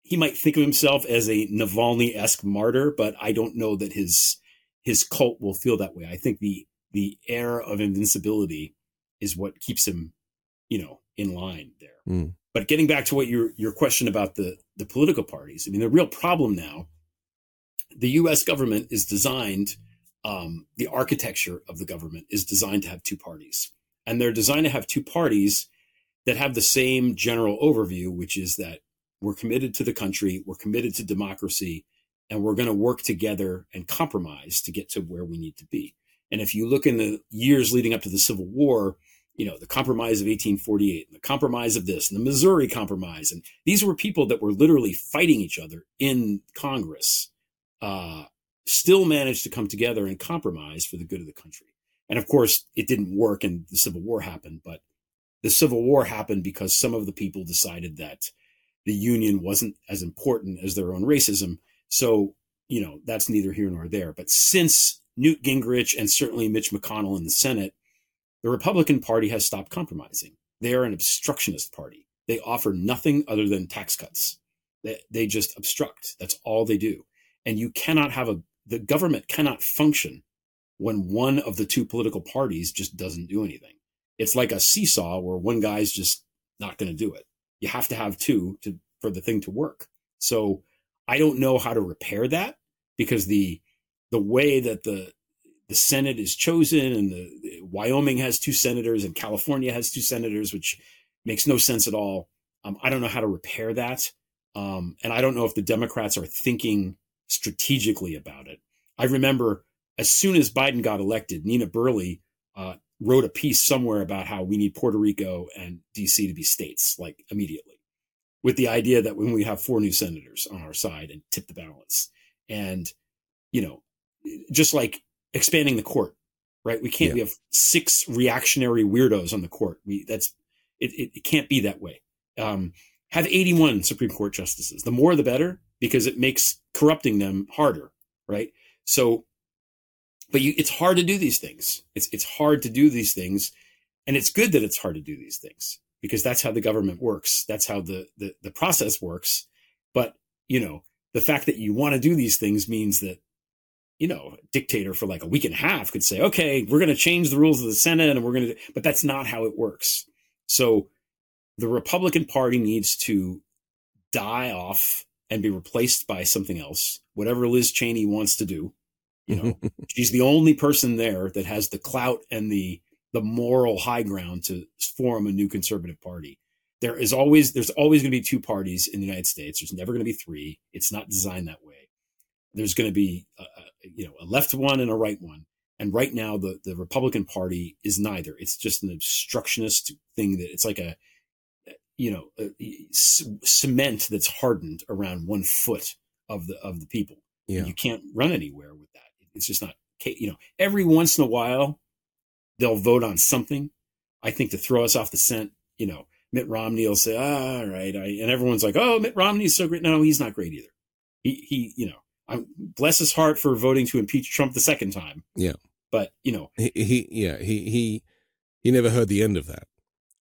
He might think of himself as a Navalny esque martyr, but I don't know that his his cult will feel that way. I think the the air of invincibility is what keeps him, you know, in line there. Mm. But getting back to what your your question about the the political parties, I mean, the real problem now, the U.S. government is designed um, the architecture of the government is designed to have two parties. And they're designed to have two parties that have the same general overview, which is that we're committed to the country, we're committed to democracy, and we're going to work together and compromise to get to where we need to be. And if you look in the years leading up to the Civil War, you know, the compromise of 1848 and the compromise of this and the Missouri compromise. And these were people that were literally fighting each other in Congress. Uh, still managed to come together and compromise for the good of the country. And of course, it didn't work and the Civil War happened, but the Civil War happened because some of the people decided that the Union wasn't as important as their own racism. So, you know, that's neither here nor there. But since Newt Gingrich and certainly Mitch McConnell in the Senate, the Republican Party has stopped compromising. They are an obstructionist party. They offer nothing other than tax cuts. They, they just obstruct. That's all they do. And you cannot have a the government cannot function when one of the two political parties just doesn't do anything. It's like a seesaw where one guy's just not going to do it. You have to have two to for the thing to work. So I don't know how to repair that because the the way that the the Senate is chosen and the, the Wyoming has two senators and California has two senators, which makes no sense at all. Um, I don't know how to repair that. Um, and I don't know if the Democrats are thinking strategically about it. I remember as soon as Biden got elected, Nina Burleigh uh, wrote a piece somewhere about how we need Puerto Rico and DC to be states, like immediately, with the idea that when we have four new senators on our side and tip the balance. And, you know, just like expanding the court, right? We can't, yeah. we have six reactionary weirdos on the court. We, that's, it, it, it can't be that way. Um, have 81 Supreme Court justices. The more the better because it makes corrupting them harder, right? So, but you, it's hard to do these things. It's, it's hard to do these things. And it's good that it's hard to do these things because that's how the government works. That's how the, the, the process works. But, you know, the fact that you want to do these things means that, you know, dictator for like a week and a half could say, okay, we're going to change the rules of the Senate and we're going to, but that's not how it works. So the Republican Party needs to die off and be replaced by something else, whatever Liz Cheney wants to do. You know, she's the only person there that has the clout and the the moral high ground to form a new conservative party. There is always there's always going to be two parties in the United States. There's never going to be three. It's not designed that way. There's going to be a, a, you know a left one and a right one. And right now the the Republican Party is neither. It's just an obstructionist thing that it's like a you know, uh, c- cement that's hardened around one foot of the of the people. Yeah. you can't run anywhere with that. It's just not. You know, every once in a while, they'll vote on something. I think to throw us off the scent. You know, Mitt Romney will say, ah, all right. I, and everyone's like, oh, Mitt Romney's so great. No, he's not great either. He, he, you know, I'm, bless his heart for voting to impeach Trump the second time. Yeah. But, you know, he, he yeah, he, he, he never heard the end of that.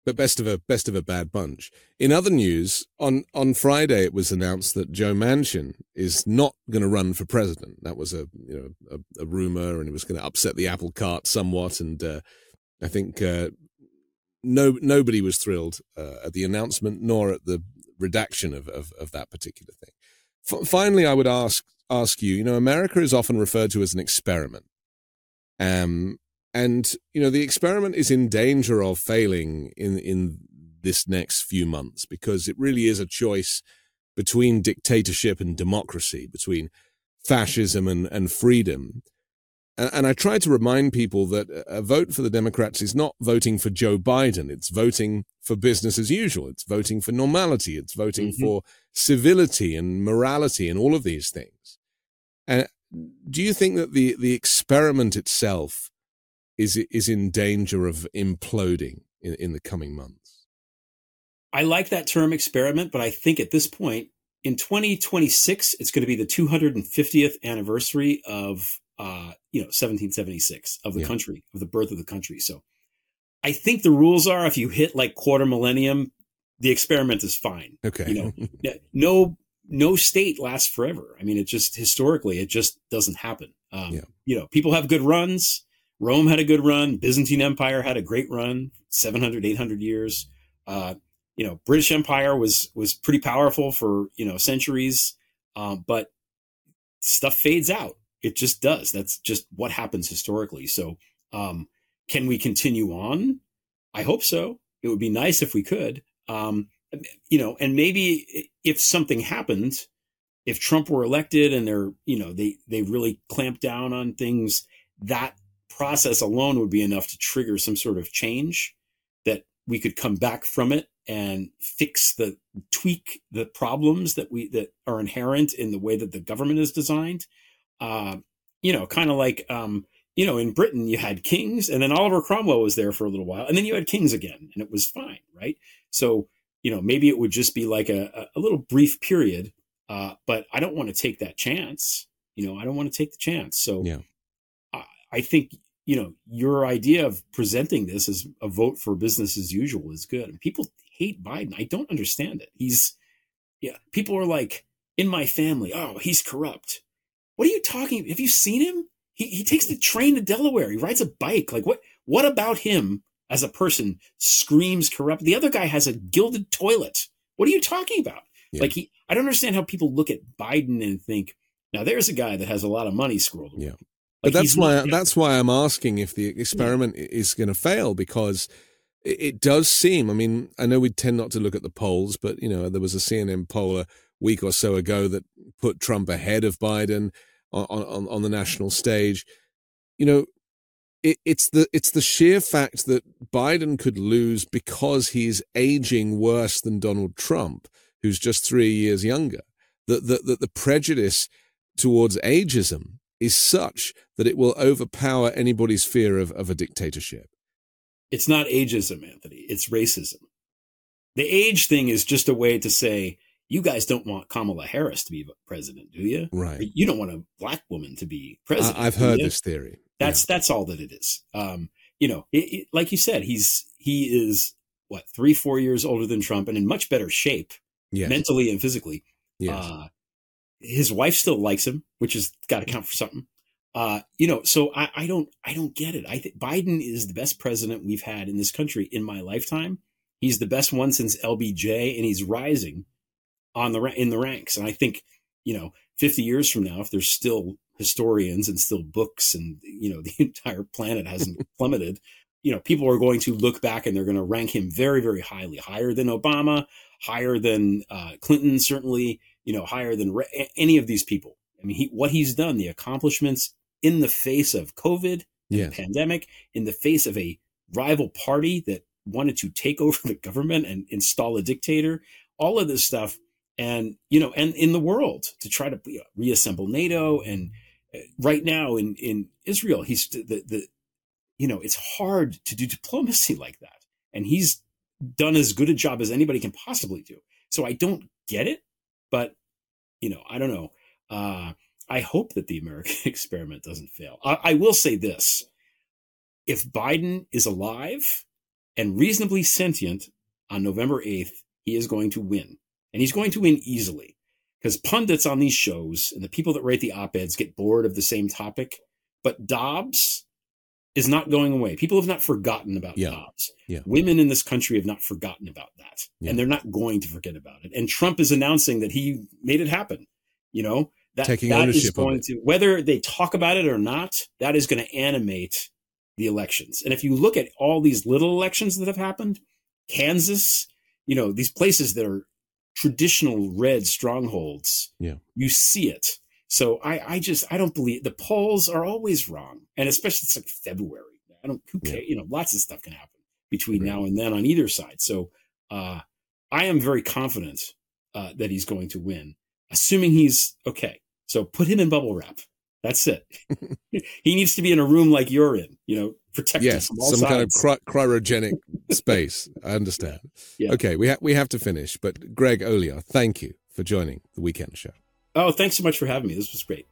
But best of a best of a bad bunch. In other news, on on Friday it was announced that Joe Manchin is not going to run for president. That was a you know a, a rumor, and it was going to upset the apple cart somewhat. And uh, I think uh, no nobody was thrilled uh, at the announcement nor at the redaction of of, of that particular thing. F- finally, I would ask ask you. You know, America is often referred to as an experiment. Um, and you know the experiment is in danger of failing in in this next few months because it really is a choice between dictatorship and democracy, between fascism and, and freedom. And, and I try to remind people that a vote for the Democrats is not voting for Joe Biden. It's voting for business as usual. It's voting for normality. It's voting mm-hmm. for civility and morality and all of these things. And do you think that the, the experiment itself is is in danger of imploding in, in the coming months? I like that term experiment, but I think at this point in 2026, it's going to be the 250th anniversary of uh, you know 1776 of the yeah. country of the birth of the country. So I think the rules are if you hit like quarter millennium, the experiment is fine. Okay, you know, no no state lasts forever. I mean, it just historically it just doesn't happen. Um, yeah. You know, people have good runs. Rome had a good run. Byzantine Empire had a great run, 700, 800 years. Uh, you know, British Empire was was pretty powerful for you know centuries, um, but stuff fades out. It just does. That's just what happens historically. So, um, can we continue on? I hope so. It would be nice if we could. Um, you know, and maybe if something happened, if Trump were elected and they're, you know, they they really clamp down on things, that process alone would be enough to trigger some sort of change that we could come back from it and fix the tweak the problems that we that are inherent in the way that the government is designed. Uh, you know kind of like um, you know in britain you had kings and then oliver cromwell was there for a little while and then you had kings again and it was fine right? So you know maybe it would just be like a, a little brief period uh, but i don't want to take that chance you know i don't want to take the chance. So yeah I think you know your idea of presenting this as a vote for business as usual is good. And people hate Biden. I don't understand it. He's yeah. People are like in my family. Oh, he's corrupt. What are you talking? Have you seen him? He he takes the train to Delaware. He rides a bike. Like what? What about him as a person screams corrupt? The other guy has a gilded toilet. What are you talking about? Yeah. Like he, I don't understand how people look at Biden and think, now there's a guy that has a lot of money scrolled. Yeah. But that's why that's why I'm asking if the experiment yeah. is going to fail because it, it, does seem. I mean, I know we tend not to look at the polls, but you know, there was a CNN poll a week or so ago that put Trump ahead of Biden on on, on the national stage. You know, it, it's the it's the sheer fact that Biden could lose because he's aging worse than Donald Trump, who's just three years younger. That that that the prejudice towards ageism is such that it will overpower anybody's fear of, of a dictatorship. It's not ageism, Anthony. It's racism. The age thing is just a way to say, you guys don't want Kamala Harris to be president, do you? Right. You don't want a black woman to be president. I, have heard this theory. That's yeah. that's all that it is. Um, you know, it, it, like you said, he's he is what three four years older than Trump and in much better shape, yes. mentally and physically. Yes. Uh, his wife still likes him, which has got to count for something. Uh, you know, so I, I don't, I don't get it. I think Biden is the best president we've had in this country in my lifetime. He's the best one since LBJ, and he's rising on the in the ranks. And I think, you know, 50 years from now, if there's still historians and still books, and you know, the entire planet hasn't plummeted, you know, people are going to look back and they're going to rank him very, very highly, higher than Obama, higher than uh, Clinton, certainly you know, higher than re- any of these people. I mean, he, what he's done, the accomplishments in the face of COVID, yes. pandemic, in the face of a rival party that wanted to take over the government and install a dictator, all of this stuff. And, you know, and in the world to try to you know, reassemble NATO. And uh, right now in, in Israel, he's the, the, you know, it's hard to do diplomacy like that. And he's done as good a job as anybody can possibly do. So I don't get it, but you know, I don't know. Uh, I hope that the American experiment doesn't fail. I, I will say this: if Biden is alive and reasonably sentient on November eighth, he is going to win, and he's going to win easily because pundits on these shows and the people that write the op-eds get bored of the same topic. But Dobbs is not going away. People have not forgotten about Yeah. Dobbs. Yeah. Women in this country have not forgotten about that. Yeah. And they're not going to forget about it. And Trump is announcing that he made it happen. You know, that, Taking that is going to, whether they talk about it or not, that is going to animate the elections. And if you look at all these little elections that have happened, Kansas, you know, these places that are traditional red strongholds, Yeah. you see it. So I, I just I don't believe the polls are always wrong, and especially it's like February. I don't who Yeah. you know, lots of stuff can happen between now and then on either side. So uh, I am very confident uh, that he's going to win, assuming he's okay. So put him in bubble wrap. That's it. he needs to be in a room like you're in, you know, protected Yes, from all some kind of cry- cryogenic space. I understand. Yeah. Okay, we ha- we have to finish. But Greg Olear, thank you for joining the weekend show. Oh, thanks so much for having me. This was great.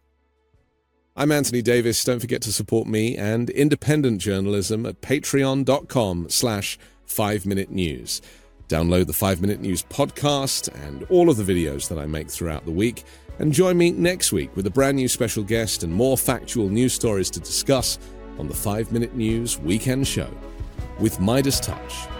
I'm Anthony Davis. Don't forget to support me and independent journalism at patreon.com slash 5 Minute News. Download the 5 Minute News podcast and all of the videos that I make throughout the week. And join me next week with a brand new special guest and more factual news stories to discuss on the 5 Minute News Weekend Show with Midas Touch.